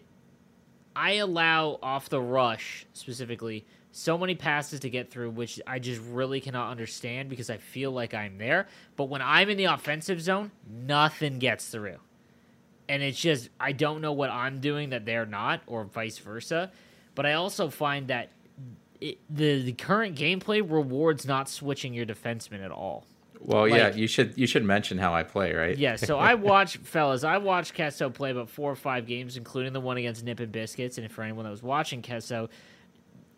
I allow off the rush specifically so many passes to get through, which I just really cannot understand because I feel like I'm there. But when I'm in the offensive zone, nothing gets through and it's just I don't know what I'm doing that they're not, or vice versa. But I also find that it, the the current gameplay rewards not switching your defenseman at all. Well, yeah, you should you should mention how I play, right? Yeah, so I [LAUGHS] watch, fellas, I watched Kesso play about four or five games, including the one against Nip and Biscuits. And for anyone that was watching Kesso,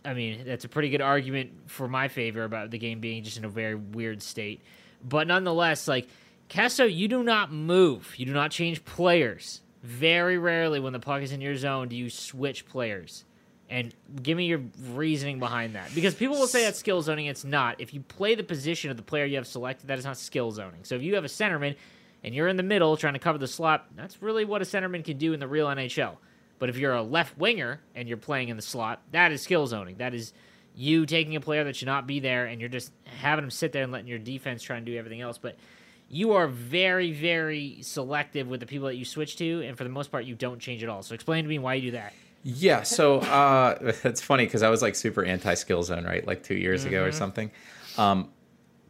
I mean, that's a pretty good argument for my favor about the game being just in a very weird state. But nonetheless, like, Kesso, you do not move. You do not change players. Very rarely, when the puck is in your zone, do you switch players. And give me your reasoning behind that. Because people will say that's skill zoning. It's not. If you play the position of the player you have selected, that is not skill zoning. So if you have a centerman and you're in the middle trying to cover the slot, that's really what a centerman can do in the real NHL. But if you're a left winger and you're playing in the slot, that is skill zoning. That is you taking a player that should not be there and you're just having them sit there and letting your defense try and do everything else. But you are very, very selective with the people that you switch to, and for the most part, you don't change at all. So explain to me why you do that. Yeah, so uh, [LAUGHS] it's funny because I was like super anti skill zone, right? Like two years ago or something. Um,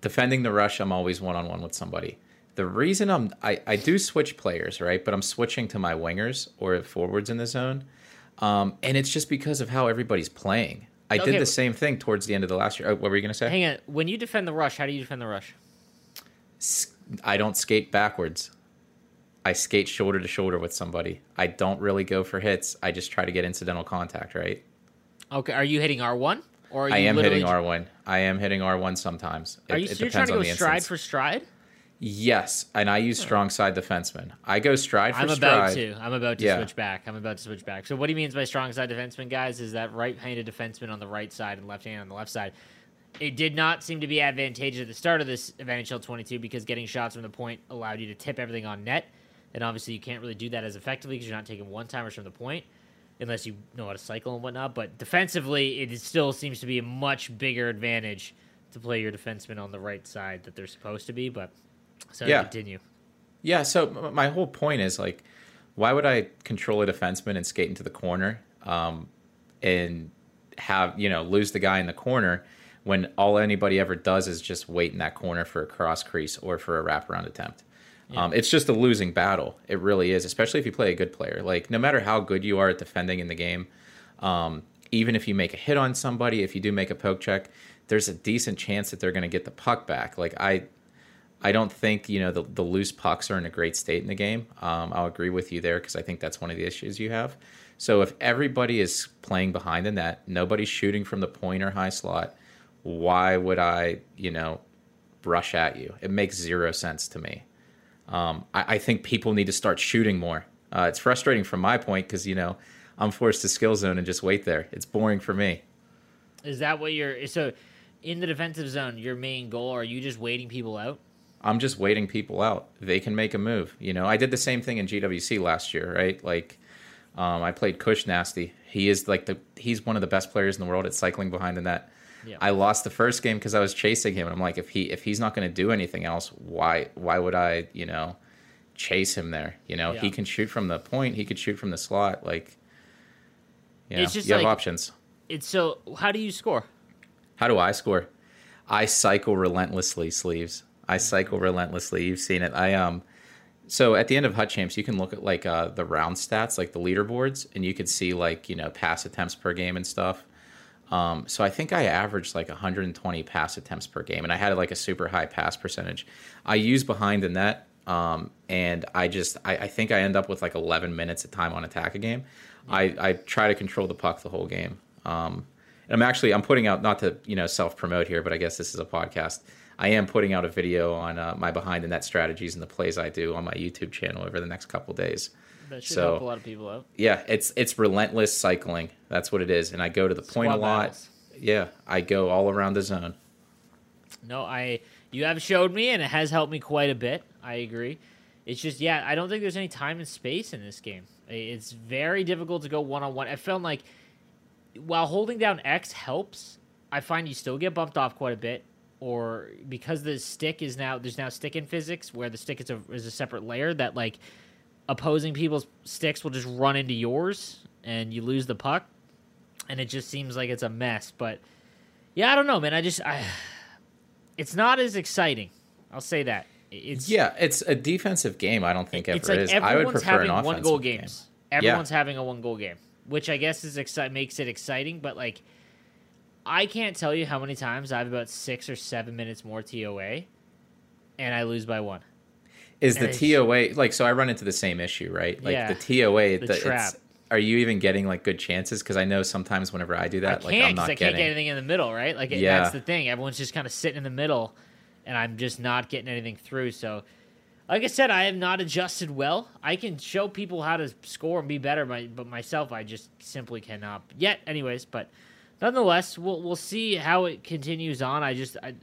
defending the rush, I'm always one on one with somebody. The reason I'm I, I do switch players, right? But I'm switching to my wingers or forwards in the zone, um, and it's just because of how everybody's playing. I Okay. did the same thing towards the end of the last year. Oh, what were you gonna say? Hang on. When you defend the rush, how do you defend the rush? I don't skate backwards. I skate shoulder to shoulder with somebody. I don't really go for hits. I just try to get incidental contact, right? Okay, are you hitting R1? Or are I am hitting R1. I am hitting R1 sometimes. Are It- you, it so trying to go stride instance. for stride? Yes, and I use strong side defenseman. I go stride for I'm stride. about to. I'm about to Yeah. switch back. I'm about to switch back. So what he means by strong side defenseman, guys, is that right-handed defenseman on the right side and left-handed on the left side. It did not seem to be advantageous at the start of this of NHL 22 because getting shots from the point allowed you to tip everything on net, and obviously you can't really do that as effectively because you're not taking one-timers from the point unless you know how to cycle and whatnot. But defensively, it still seems to be a much bigger advantage to play your defenseman on the right side that they're supposed to be. But so Yeah. continue. Yeah, so my whole point is like, why would I control a defenseman and skate into the corner, um, and have you know lose the guy in the corner when all anybody ever does is just wait in that corner for a cross crease or for a wraparound attempt. Um, it's just a losing battle. It really is, especially if you play a good player. Like no matter how good you are at defending in the game, um, even if you make a hit on somebody, if you do make a poke check, there's a decent chance that they're going to get the puck back. Like I, I don't think you know the, the loose pucks are in a great state in the game. Um, I'll agree with you there because I think that's one of the issues you have. So if everybody is playing behind the net, nobody's shooting from the point or high slot, why would I, you know, rush at you? It makes zero sense to me. Um, I, I think people need to start shooting more. Uh, it's frustrating from my point because you know I'm forced to skill zone and just wait there. It's boring for me. Is that what you're so? in the defensive zone, your main goal? Are you just waiting people out? I'm just waiting people out. They can make a move. You know, I did the same thing in GWC last year, right? Like, um, I played Kush Nasty. He is like the he's one of the best players in the world at cycling behind the net. Yeah. I lost the first game because I was chasing him. And I'm like, if he if he's not going to do anything else, why why would I you know chase him there? You know, he can shoot from the point. He could shoot from the slot. Like, you know, It's just you have options. It's so. How do you score? How do I score? I cycle relentlessly, sleeves. I cycle relentlessly. You've seen it. I um so at the end of Hut Champs, you can look at like uh the round stats, like the leaderboards, and you can see like, you know, pass attempts per game and stuff. Um, so I think I averaged like 120 pass attempts per game, and I had like a super high pass percentage. I use behind the net, um, and I just I, I think I end up with like 11 minutes of time on attack a game. I, I try to control the puck the whole game. Um, and I'm actually I'm putting out not to you know self promote here, but I guess this is a podcast. I am putting out a video on uh, my behind the net strategies and the plays I do on my YouTube channel over the next couple days. That should So- help a lot of people out. Yeah, it's it's relentless cycling. That's what it is, and I go to the point a lot. battles. Yeah, I go all around the zone. No, I you have showed me, and it has helped me quite a bit. I agree. It's just yeah, I don't think there's any time and space in this game. It's very difficult to go one on one. I felt like while holding down X helps, I find you still get bumped off quite a bit. Or because the stick is now there's now stick in physics where the stick is a is a separate layer that like opposing people's sticks will just run into yours and you lose the puck, and it just seems like it's a mess. But yeah, I don't know, man. I just I [SIGHS] it's not as exciting. I'll say that. It's Yeah, it's a defensive game. I don't think ever it's like is. I would prefer having an one goal game. games. Everyone's having a one goal game, which I guess is exci- makes it exciting. But like, I can't tell you how many times I have about six or seven minutes more TOA, and I lose by one. Is the TOA like so? I run into the same issue, right? Like Yeah, the TOA, the the, trap. It's, are you even getting like good chances? Because I know sometimes whenever I do that, I like I'm not because I can't get anything in the middle, right? Like it, Yeah. that's the thing. Everyone's just kind of sitting in the middle, and I'm just not getting anything through. So, like I said, I have not adjusted well. I can show people how to score and be better, but myself, I just simply cannot yet. Anyways, but nonetheless, we'll we'll see how it continues on. I just I,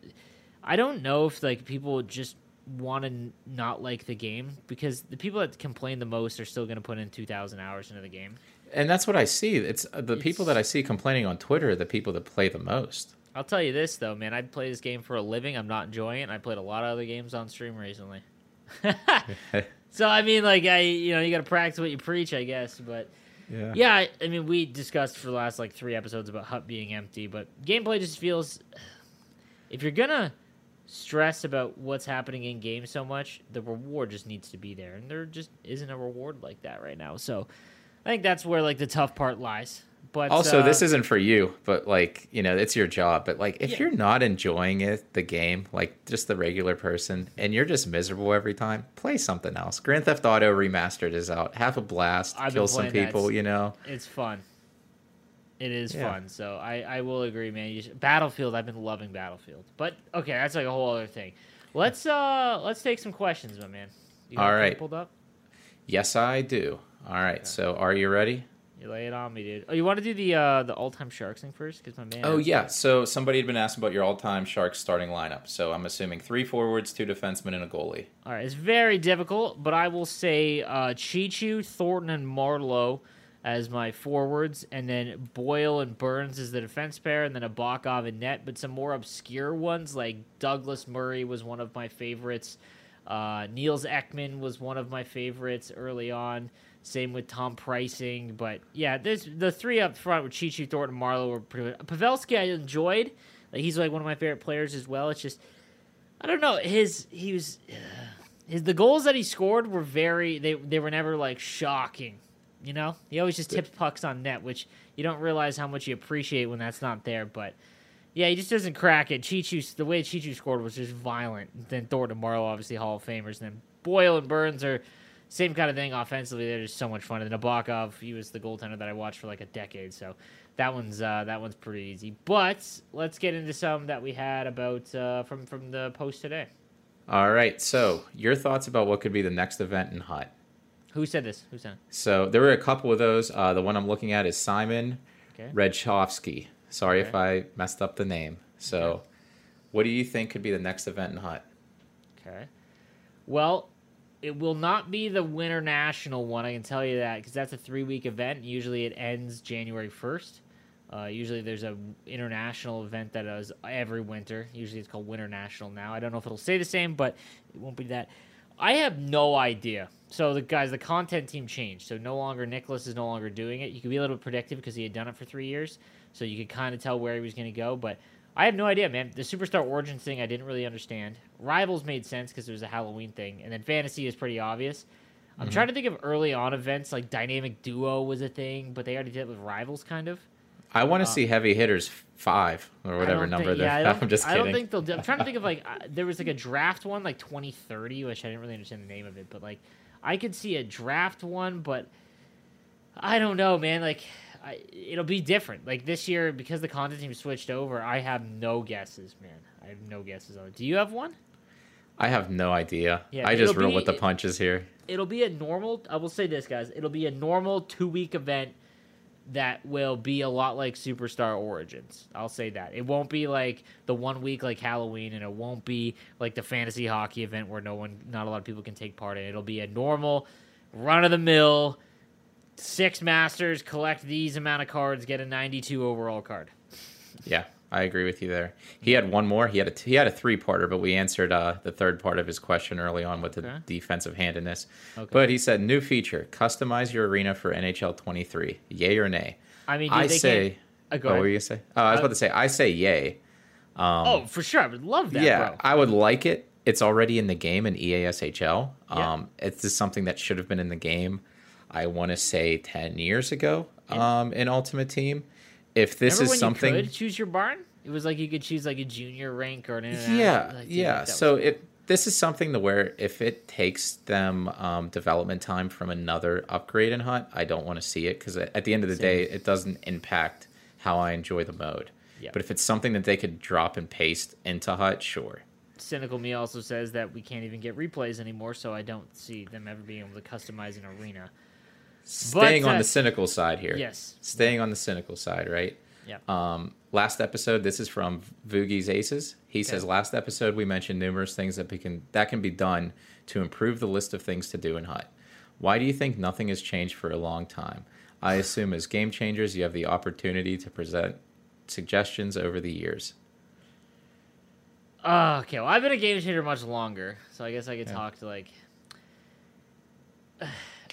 I don't know if like people just want to n- not like the game because the people that complain the most are still going to put in 2000 hours into the game. And that's what I see. It's uh, the people that I see complaining on Twitter are the people that play the most. I'll tell you this though, man. I play this game for a living. I'm not enjoying it. And I played a lot of other games on stream recently. [LAUGHS] so I mean, like I, you know, you got to practice what you preach, I guess. But Yeah. yeah, I, I mean, we discussed for the last like three episodes about Hut being empty, but gameplay just feels. If you're gonna stress about what's happening in game so much, the reward just needs to be there, and there just isn't a reward like that right now. So I think that's where like the tough part lies. But Also, uh, this isn't for you, but like you know, it's your job. But like, if Yeah. you're not enjoying it, the game, like just the regular person, and you're just miserable every time, play something else. Grand Theft Auto Remastered is out. Have a blast. I've kill some playing that. people. You know. it's fun. It is Yeah. fun. So I, I will agree, man. You should, Battlefield, I've been loving Battlefield. But okay, that's like a whole other thing. Let's uh let's take some questions, my man. You All right. pulled up? Yes, I do. All right. So, are you ready? You lay it on me, dude. Oh, you want to do the uh the all time sharks thing first? Because my man. Oh yeah. that. So somebody had been asking about your all-time Sharks starting lineup. So I'm assuming three forwards, two defensemen, and a goalie. All right, it's very difficult, but I will say uh, Cheechoo, Thornton, and Marleau as my forwards, and then Boyle and Burns as the defense pair, and then Nabokov and net. But some more obscure ones like Douglas Murray was one of my favorites. Uh, Nils Ekman was one of my favorites early on. Same with Tom Preissing, but yeah, there's the three up front with Cheechoo, Thornton, Marleau were pretty. Pavelski I enjoyed. Like he's like one of my favorite players as well. It's just I don't know his he was [SIGHS] his the goals that he scored were very they they were never like shocking. You know, he always just tips pucks on net, which you don't realize how much you appreciate when that's not there. But yeah, he just doesn't crack it. Cheechoo, the way Cheechoo scored was just violent. Then Thornton and Marleau, obviously Hall of Famers. And then Boyle and Burns are same kind of thing offensively. They're just so much fun. And Nabokov, he was the goaltender that I watched for like a decade. So that one's uh, that one's pretty easy. But let's get into some that we had about uh, from from the post today. All right. So your thoughts about what could be the next event in Hut? Who said this? Who said? it? So there were a couple of those. Uh, the one I'm looking at is Simon Okay. Redchovsky. Sorry if I messed up the name. So What do you think could be the next event in Hut? Okay. Well, it will not be the Winter National one. I can tell you that because that's a three week event. Usually it ends January first. Uh, usually there's a international event that is every winter. Usually it's called Winter National now. I don't know if it'll stay the same, but it won't be that. I have no idea. So the guys, the content team changed. So no longer Nicholas is no longer doing it. You could be a little predictive because he had done it for three years, so you could kind of tell where he was going to go. But I have no idea, man. The Superstar Origins thing I didn't really understand. Rivals made sense because it was a Halloween thing, and then Fantasy is pretty obvious. I'm Mm-hmm. trying to think of early on events like Dynamic Duo was a thing, but they already did it with Rivals, kind of. I want to see Heavy Hitters five or Uh, whatever number think, yeah, I [LAUGHS] I'm just I don't think they'll. Do, I'm trying to think of like uh, there was like a draft one like 2030, which I didn't really understand the name of it, but like I could see a draft one, but I don't know, man. Like I, it'll be different. Like this year because the content team switched over, I have no guesses, man. I have no guesses on it. Do you have one? I have no idea. Yeah, I just roll be- with the punches here. It'll be a normal. I will say this, guys. It'll be a normal two week event that will be a lot like Superstar Origins. I'll say that. It won't be like the one week like Halloween, and it won't be like the fantasy hockey event where no one, not a lot of people can take part in. It'll be a normal, run of the mill, six masters, collect these amount of cards, get a 92 overall card. Yeah, I agree with you there. He had one more. He had a he had a three parter, but we answered uh, the third part of his question early on with the Okay. defensive handedness. Okay. But he said new feature: customize your arena for NHL 23. Yay or nay? I mean, dude, I they say. Uh, go oh, what were you gonna say? Oh, I was Uh, about to say. I say yay. oh, for sure. I would love that, yeah, bro. I would like it. It's already in the game in EASHL. Yeah. Um, it's just something that should have been in the game. I want to say ten years ago. Um, in Ultimate Team. If this Remember is something, you could choose your barn? It was like you could choose like a junior rank or an yeah like, yeah was- so if this is something to where if it takes them um, development time from another upgrade in hunt i don't want to see it because at the end of the day it doesn't impact how i enjoy the mode Yeah. but if it's something that they could drop and paste into hut sure Cynical Me also says that we can't even get replays anymore, so I don't see them ever being able to customize an arena. Staying on uh, the cynical side here Yes. staying on the cynical side right Yeah. Um, last episode, this is from Voogie's Aces. He says, last episode we mentioned numerous things that we can that can be done to improve the list of things to do in Hut. Why do you think nothing has changed for a long time? I assume as game changers, you have the opportunity to present suggestions over the years. Oh, okay. Well, I've been a game changer much longer, so I guess I could talk to like. [SIGHS]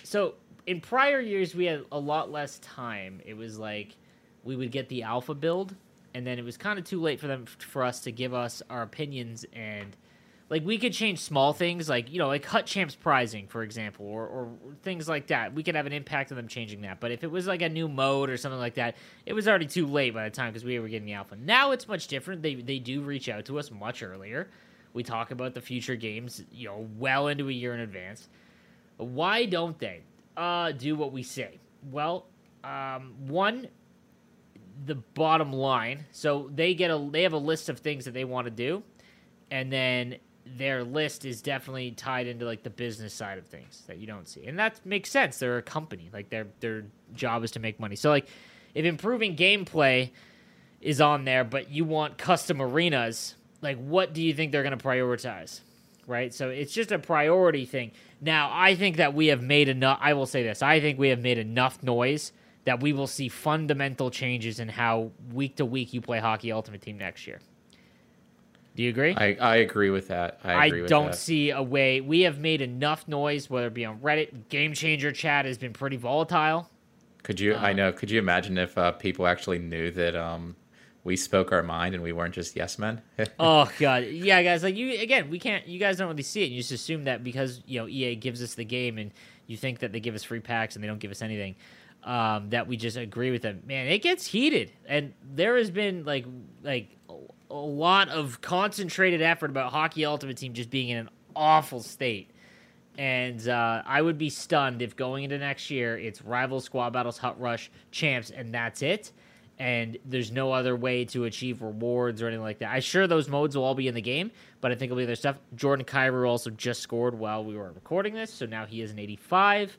So in prior years, we had a lot less time. It was like we would get the alpha build, and then it was kind of too late for them for us to give us our opinions and. Like we could change small things, like you know, like Hut Champs prizing, for example, or, or things like that. We could have an impact on them changing that. But if it was like a new mode or something like that, it was already too late by the time because we were getting the alpha. Now it's much different. They they do reach out to us much earlier. We talk about the future games, you know, well into a year in advance. Why don't they uh, do what we say? Well, um, one, the bottom line. So they get a they have a list of things that they want to do, and then their list is definitely tied into like the business side of things that you don't see, and that makes sense. They're a company, like their their job is to make money. So like, if improving gameplay is on there, but you want custom arenas, like what do you think they're going to prioritize? Right? So it's just a priority thing. Now, I think that we have made enough I will say this. I think we have made enough noise that we will see fundamental changes in how week to week you play Hockey Ultimate Team next year. Do you agree? I, I agree with that. I I, agree with don't that. see a way. We have made enough noise, whether it be on Reddit. Game Changer chat has been pretty volatile. Could you? Uh, I know. Could you imagine if uh, people actually knew that um, we spoke our mind and we weren't just yes men? [LAUGHS] oh god, yeah, guys. Like you again, we can't. You guys don't really see it. You just assume that because you know EA gives us the game, and you think that they give us free packs and they don't give us anything. Um, that we just agree with them. Man, it gets heated, and there has been like like a lot of concentrated effort about Hockey Ultimate Team just being in an awful state. And uh, I would be stunned if going into next year it's rival squad battles, hut rush, champs, and that's it. And there's no other way to achieve rewards or anything like that. I'm sure those modes will all be in the game, but I think it'll be other stuff. Jordan Kyrou also just scored while we were recording this, so now he is an 85.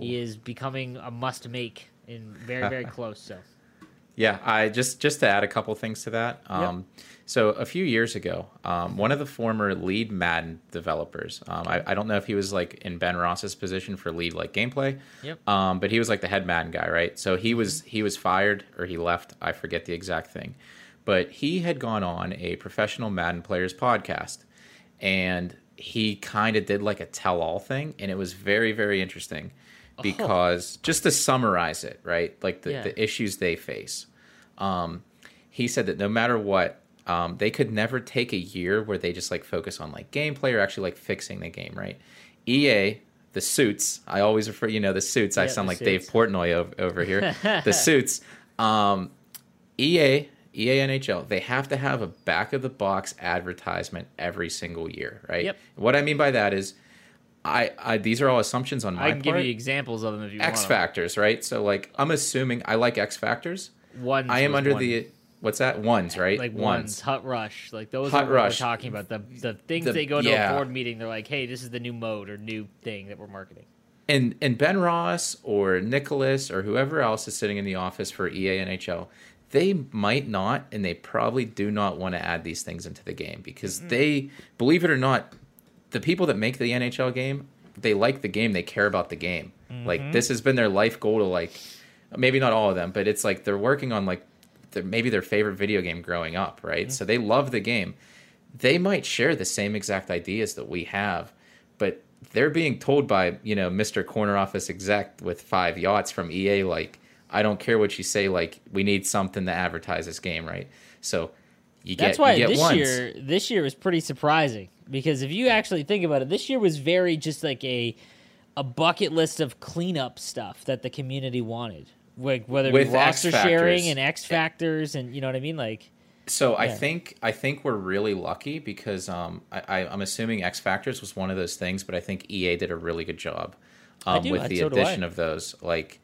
He is becoming a must make and very, very [LAUGHS] close. So Yeah, I just just to add a couple things to that. Um, So a few years ago, um, one of the former lead Madden developers, um, I, I don't know if he was like in Ben Ross's position for lead like gameplay, Yep. um, but he was like the head Madden guy, right? So he was he was fired or he left. I forget the exact thing, but he had gone on a professional Madden players podcast, and he kind of did like a tell all thing, and it was very very interesting because just to summarize it, right? Like the, Yeah. the issues they face. Um, he said that no matter what, um, they could never take a year where they just like focus on like gameplay or actually like fixing the game, right? EA, the suits, I always refer, you know, the suits. I sound like Dave. Portnoy over, over here. [LAUGHS] the suits. Um, EA, EA NHL, they have to have a back of the box advertisement every single year, right? Yep. What I mean by that is, I, I these are all assumptions on my part. I can give you examples of them if you X want. Factors, right? So like, I'm assuming I like X Factors. Ones I am under one. the what's that ones, right? like ones, Hut Rush, like those Hut are what Rush. we're talking about. The the things The- they go to yeah. a board meeting, they're like, hey, this is the new mode or new thing that we're marketing. and and Ben Ross or Nicholas or whoever else is sitting in the office for EA NHL, they might not and they probably do not want to add these things into the game because they believe it or not, the people that make the NHL game, they like the game, they care about the game. Like mm-hmm. this has been their life goal to like maybe not all of them, but it's like they're working on like their, maybe their favorite video game growing up, right? Mm-hmm. So they love the game. They might share the same exact ideas that we have, but they're being told by you know Mr. Corner Office exec with five yachts from EA like I don't care what you say like we need something to advertise this game, right? So you get That's why you get this ones. year this year was pretty surprising because if you actually think about it, this year was very just like a a bucket list of cleanup stuff that the community wanted. Like whether it be With X roster sharing and X factors and you know what I mean? Like So I think I think we're really lucky because um, I, I, I'm assuming X Factors was one of those things, but I think EA did a really good job um, with I- the so addition of those. Like,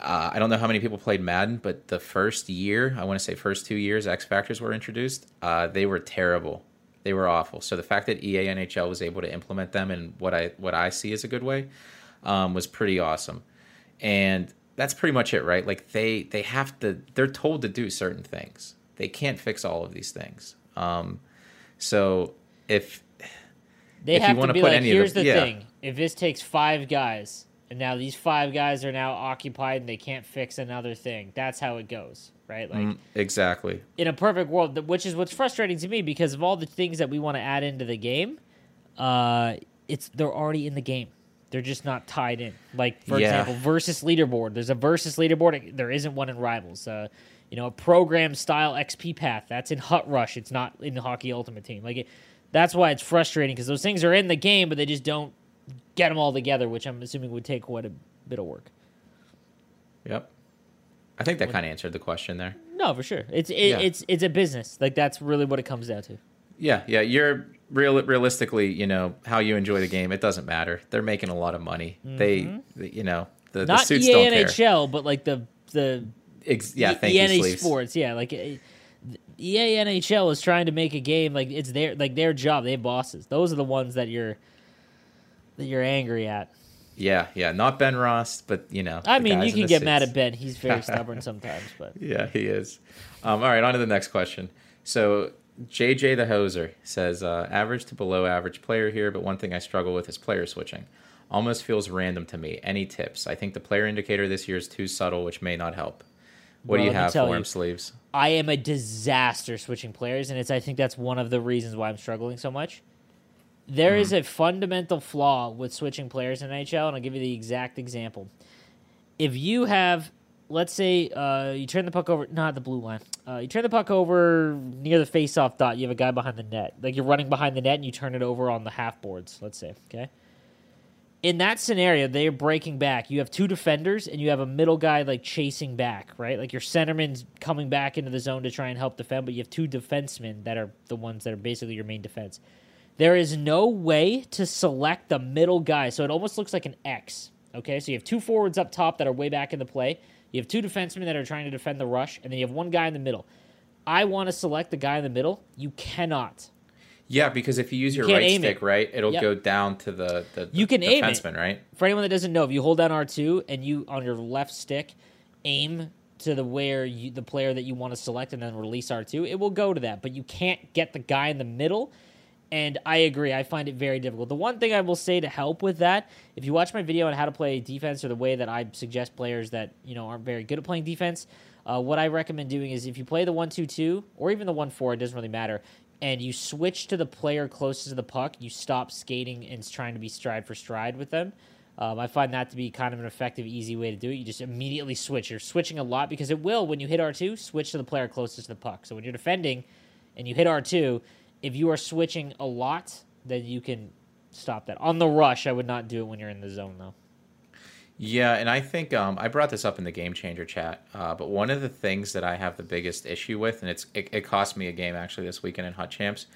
uh, I don't know how many people played Madden, but the first year, I want to say first two years, X Factors were introduced. Uh, they were terrible. They were awful. So the fact that EA NHL was able to implement them in what I what I see as a good way um, was pretty awesome. And that's pretty much it, right? Like they they have to they're told to do certain things. They can't fix all of these things. Um, so if they If have to wanna be put like, any of here's the- the yeah. thing: if this takes five guys, and now these five guys are now occupied and they can't fix another thing, that's how it goes, right? Like mm, exactly, in a perfect world, which is what's frustrating to me because of all the things that we want to add into the game, uh, it's they're already in the game. They're just not tied in. Like for Yeah. example, versus leaderboard. There's a versus leaderboard. There isn't one in Rivals. Uh, you know, a program style XP path that's in Hut Rush. It's not in the Hockey Ultimate Team. Like it, that's why it's frustrating because those things are in the game, but they just don't get them all together, which I'm assuming would take quite a bit of work. yep. I think that kind of answered the question there. No, for sure. It's it, Yeah. it's it's a business. Like that's really what it comes down to. Yeah, yeah. You're real realistically, you know, how you enjoy the game. It doesn't matter. They're making a lot of money. They, they- you know, the, the Mm-hmm. not suits EA don't care. NHL, but like the the Ex- yeah, thank EA you, Sleeves. Sports. Yeah, like EA NHL is trying to make a game like it's their like their job. They have bosses. Those are the ones that you're that you're angry at. Yeah, yeah. Not Ben Ross, but you know. I mean, you can get mad at Ben. He's very [LAUGHS] stubborn sometimes, but Yeah, he is. Um, all right, on to the next question. So, JJ the Hoser says, uh, average to below average player here, but one thing I struggle with is player switching. Almost feels random to me. Any tips? I think the player indicator this year is too subtle, which may not help. What Well, do you have for you. him, Sleeves? I am a disaster switching players, and it's I think that's one of the reasons why I'm struggling so much. There is a fundamental flaw with switching players in NHL, and I'll give you the exact example. If you have, let's say, uh, you turn the puck over, not the blue line, uh, you turn the puck over near the face-off dot. You have a guy behind the net, like you're running behind the net, and you turn it over on the half boards. Let's say, okay. In that scenario, they're breaking back. You have two defenders, and you have a middle guy like chasing back, right? Like your centerman's coming back into the zone to try and help defend, but you have two defensemen that are the ones that are basically your main defense. There is no way to select the middle guy, so it almost looks like an X. Okay, so you have two forwards up top that are way back in the play. You have two defensemen that are trying to defend the rush, and then you have one guy in the middle. I want to select the guy in the middle. You cannot. Yeah, because if you use your right stick, it. right, it'll Yep. go down to the, the, You can the aim it. defenseman, right? For anyone that doesn't know, if you hold down R2 and you on your left stick aim to the where you, the player that you want to select and then release R2, it will go to that. But you can't get the guy in the middle. And I agree. I find it very difficult. The one thing I will say to help with that, if you watch my video on how to play defense or the way that I suggest players that you know aren't very good at playing defense, uh, what I recommend doing is if you play the one two two or even the one four, it doesn't really matter. And you switch to the player closest to the puck, you stop skating and trying to be stride for stride with them. Um, I find that to be kind of an effective, easy way to do it. You just immediately switch. You're switching a lot because it will, when you hit R2, switch to the player closest to the puck. So when you're defending and you hit R2, if you are switching a lot, then you can stop that. On the rush, I would not do it when you're in the zone, though. Yeah, and I think um, I brought this up in the game changer chat. Uh, but one of the things that I have the biggest issue with, and it's it, it cost me a game actually this weekend in Hut Champs,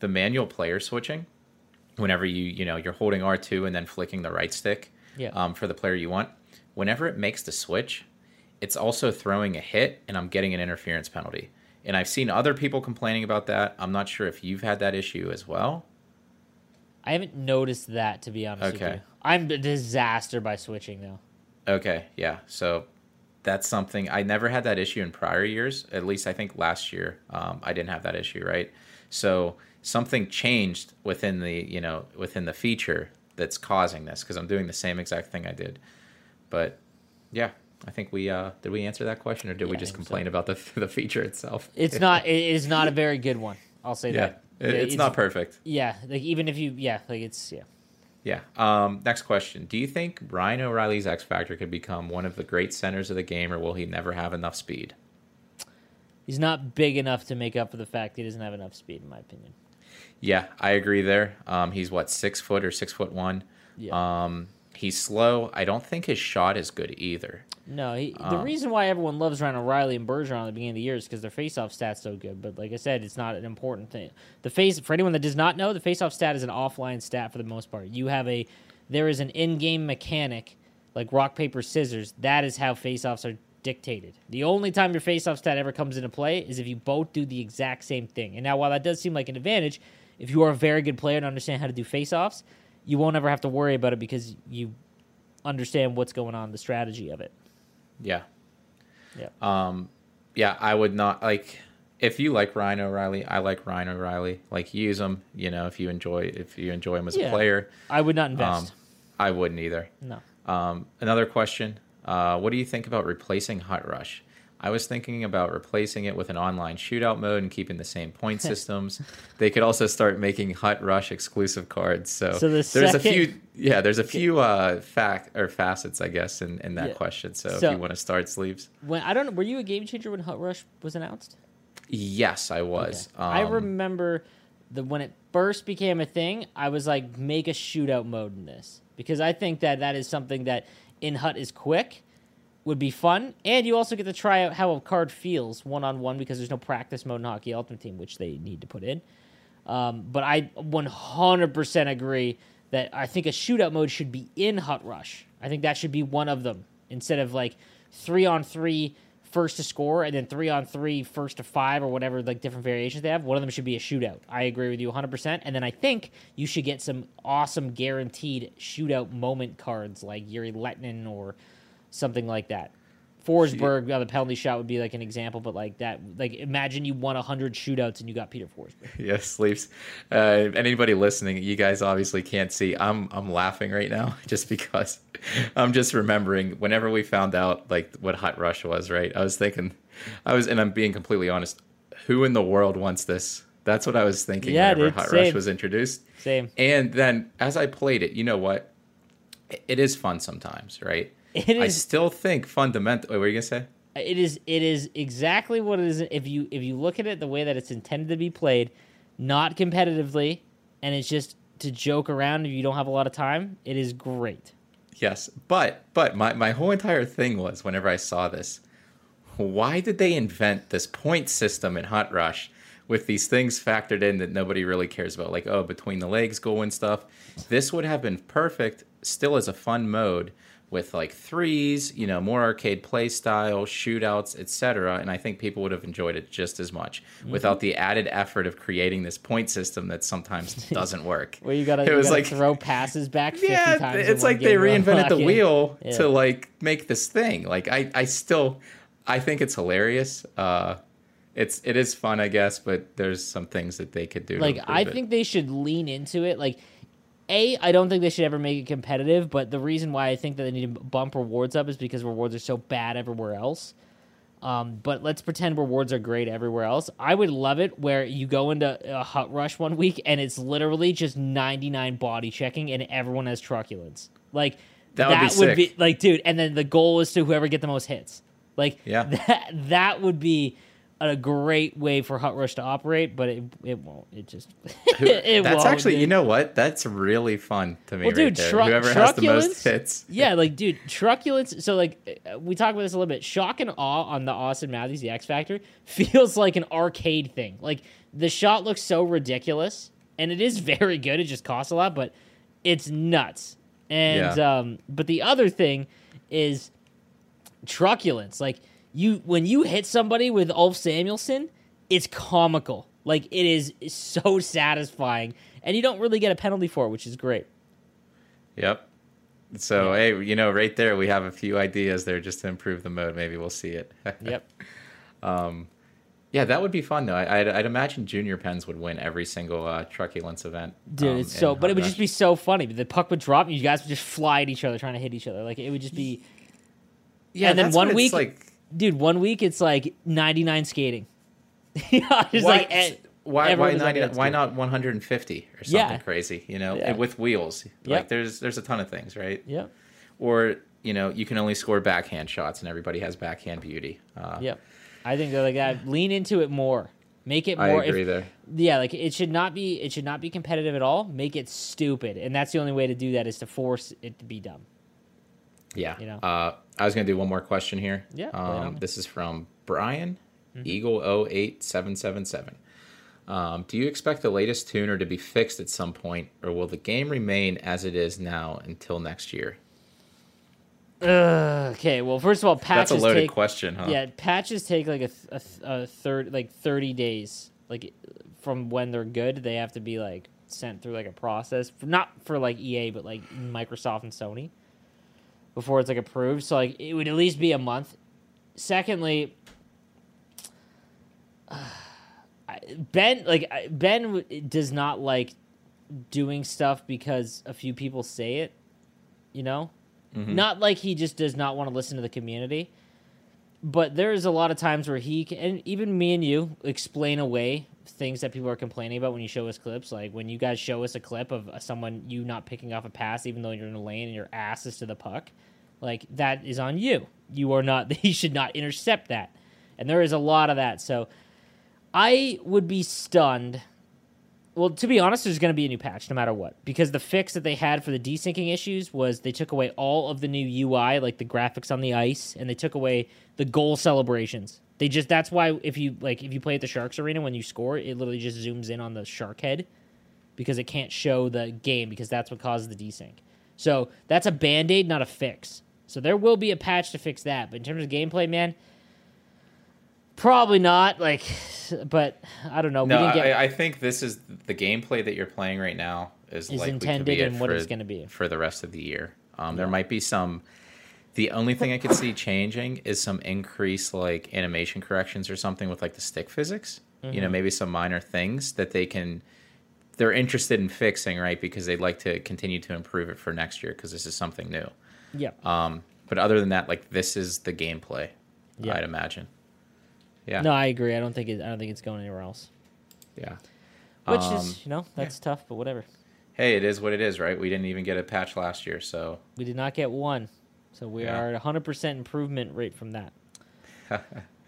the manual player switching. Whenever you you know you're holding R two and then flicking the right stick, Yeah. um, for the player you want. Whenever it makes the switch, it's also throwing a hit, and I'm getting an interference penalty. And I've seen other people complaining about that. I'm not sure if you've had that issue as well. I haven't noticed that, to be honest with Okay. you. I'm a disaster by switching, though. Okay, yeah. So that's something I never had that issue in prior years. At least I think last year um, I didn't have that issue, right? So something changed within the you know within the feature that's causing this because I'm doing the same exact thing I did. But yeah, I think we uh, did we answer that question or did we Yeah, I just think so. complain about the [LAUGHS] the feature itself? It's not. It is not a very good one. I'll say yeah, that. it- it's not perfect. Yeah, like even if you, yeah, like it's yeah. Yeah. Um, next question. Do you think Ryan O'Reilly's X Factor could become one of the great centers of the game, or will he never have enough speed? He's not big enough to make up for the fact he doesn't have enough speed, in my opinion. Yeah, I agree there. Um, he's what six foot or six foot one. Yeah. Um, he's slow. I don't think his shot is good either. No, he, Uh. the reason why everyone loves Ryan O'Reilly and Bergeron at the beginning of the year is because their faceoff stat's so good. But like I said, it's not an important thing. The face for anyone that does not know, the faceoff stat is an offline stat for the most part. You have a there is an in-game mechanic like rock paper scissors. That is how faceoffs are dictated. The only time your faceoff stat ever comes into play is if you both do the exact same thing. And now while that does seem like an advantage, if you are a very good player and understand how to do faceoffs, you won't ever have to worry about it because you understand what's going on, the strategy of it. Yeah. Yeah. Um, yeah, I would not like if you like Ryan O'Reilly. I like Ryan O'Reilly. Like use him. You know, if you enjoy if you enjoy him as Yeah. a player. I would not invest. Um. I wouldn't either. no. Um, another question. Uh, what do you think about replacing Hut Rush? I was thinking about replacing it with an online shootout mode and keeping the same point [LAUGHS] systems. they could also start making Hut Rush exclusive cards. So, So the there's a few, yeah, there's a few uh, fact or facets, I guess, in, in that Yeah. question. So, So- if you want to start sleeves, When I don't know, were you a game changer when Hut Rush was announced? yes, I was. Okay. I Um, remember the when it first became a thing. I was like, make a shootout mode in this because I think that that is something that in Hut is quick, would be fun, and you also get to try out how a card feels one on one because there's no practice mode in Hockey Ultimate Team, which they need to put in. Um, but I 100% agree that I think a shootout mode should be in Hut Rush. I think that should be one of them instead of like three on three first to score and then three on three first to five or whatever like different variations they have. One of them should be a shootout. I agree with you 100%. And then I think you should get some awesome guaranteed shootout moment cards like Yuri Letnin or something like that. Forsberg on the penalty shot would be like an example, but like that, like imagine you won hundred shootouts and you got Peter Forsberg. [LAUGHS] Yes, sleeves. Uh, anybody listening, you guys obviously can't see. I'm I'm laughing right now [LAUGHS] just because [LAUGHS] I'm just remembering whenever we found out like what Hut Rush was. Right, I was thinking, I was, and I'm being completely honest. Who in the world wants this? That's what I was thinking Yeah, whenever dude, Hut Rush was introduced. Same. And then as I played it, you know what? It is fun sometimes, right? [LAUGHS] It I still think fundamentally. What were you gonna say? It is it is exactly what it is if you if you look at it the way that it's intended to be played, not competitively, and it's just to joke around if you don't have a lot of time. It is great. Yes, but but my my whole entire thing was whenever I saw this, why did they invent this point system in Hut Rush with these things factored in that nobody really cares about, like oh between the legs goal and stuff? This would have been perfect still as a fun mode with like threes, you know, more arcade play style, shootouts, etc. And I think people would have enjoyed it just as much without the added effort of creating this point system that sometimes [LAUGHS] doesn't work. well, you gotta, it you was gotta like throw passes back yeah, times. it's like they reinvented the [LAUGHS] wheel Yeah. to like make this thing. Like I, I still, I think it's hilarious. Uh, it's it is fun, I guess, but there's some things that they could do. Like I it. think they should lean into it. Like a, I don't think they should ever make it competitive. But the reason why I think that they need to bump rewards up is because rewards are so bad everywhere else. Um, but let's pretend rewards are great everywhere else. I would love it where you go into a hut rush one week and it's literally just 99 body checking and everyone has truculence. Like That would be sick. like, dude. And then the goal is to whoever get the most hits. Like, Yeah. [LAUGHS] that that would be a great way for hut rush to operate. But it it won't. It just [LAUGHS] it That's won't, actually, dude. you know what? That's really fun to me. Well, right dude, there. tru- whoever has the most hits. [LAUGHS] Yeah, like dude, truculence. So like uh, we talk about this a little bit. Shock and awe on the Auston Matthews, the X Factor, [LAUGHS] feels like an arcade thing. Like the shot looks so ridiculous, and it is very good. It just costs a lot, but it's nuts. And Yeah. um, but the other thing is truculence. Like you, when you hit somebody with Ulf Samuelsson, it's comical. Like it is so [LAUGHS] satisfying, and you don't really get a penalty for it, which is great. Yep. So hey, you know, right there we have a few ideas there just to improve the mode. Maybe we'll see it. [LAUGHS] Yep. Um, yeah, that would be fun though. I, I'd, I'd imagine Junior Pens would win every single uh, truculence event. Dude, um, it's so, but it would just be so funny. The puck would drop, and you guys would just fly at each other, trying to hit each other. Like it would just be, Yeah, and then that's one week, like. Dude, one week it's like ninety nine skating. [LAUGHS] yeah, just Why, like eh, why, why, everyone's 90, like, why not 150 or something Yeah. crazy? You know, Yeah. with wheels. Yep. Like there's there's a ton of things, right? Yeah. Or you know, you can only score backhand shots, and everybody has backhand beauty. Uh, yep. I think they're like that. Lean into it more. Make it more. I agree if, there. Yeah, like it should not be. It should not be competitive at all. Make it stupid, and that's the only way to do that is to force it to be dumb. Yeah. You know? Uh, I was gonna do one more question here. Yeah, play it on Um, this is from Brian Mm-hmm. Eagle 08777. Um, do you expect the latest tuner to be fixed at some point, or will the game remain as it is now until next year? Okay, well, first of all, patches That's a loaded take, question, huh? Yeah, patches take like a, a, a third, like thirty days, like from when they're good. They have to be like sent through like a process, for, not for like EA, but like Microsoft and Sony, before it's like approved. So like it would at least be a month. Secondly, [SIGHS] Ben like Ben does not like doing stuff because a few people say it. You know, mm-hmm. not like he just does not want to listen to the community but there's a lot of times where he can, and even me and you explain away things that people are complaining about when you show us clips. Like when you guys show us a clip of someone you not picking off a pass, even though you're in a lane and your ass is to the puck, like that is on you. You are not. [LAUGHS] He should not intercept that, and there is a lot of that. So I would be stunned. Well, to be honest, there's going to be a new patch no matter what because the fix that they had for the desyncing issues was they took away all of the new UI, like the graphics on the ice, and they took away the goal celebrations. They just that's why if you like if you play at the Sharks arena when you score, it literally just zooms in on the shark head because it can't show the game because that's what causes the desync. So that's a band aid, not a fix. So there will be a patch to fix that. But in terms of gameplay, man, probably not. Like, but I don't know. No, we didn't get, I, I think this is the gameplay that you're playing right now is, Is likely intended to and what it's gonna be. for the rest of the year. Um, There might be some. The only thing I could see changing is some increased like animation corrections or something with like the stick physics. You Mm-hmm. know, maybe some minor things that they can. They're interested in fixing, right? Because they'd like to continue to improve it for next year because this is something new. yeah. Um, but other than that, like this is the gameplay. Yeah. I'd imagine. Yeah. No, I agree. I don't think it, I don't think it's going anywhere else. Yeah. Which Um, is you know that's tough, but whatever. Hey, it is what it is, right? We didn't even get a patch last year, so We did not get one, so we Yeah. are at 100 percent improvement rate from that. [LAUGHS]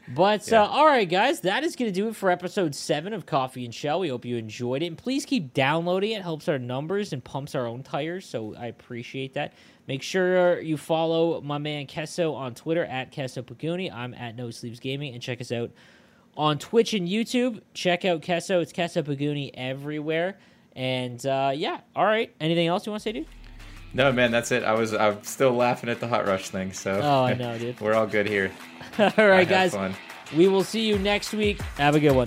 But Yeah. uh, all right, guys, that is going to do it for episode seven of Coffee and Chel. We hope you enjoyed it, and please keep downloading it. it helps our numbers and pumps our own tires, so I appreciate that. Make sure you follow my man Kesso on Twitter at Kesso Paguni. I'm at No Sleeves Gaming, and check us out on Twitch and YouTube. Check out Kesso. It's Kesso Paguni everywhere. And uh, yeah, all right. Anything else you want to say, dude? No, man, that's it. I was I'm still laughing at the Hut Rush thing, so Oh, I [LAUGHS] know, dude. we're all good here. [LAUGHS] all right, I right, had guys. fun. We will see you next week. Have a good one.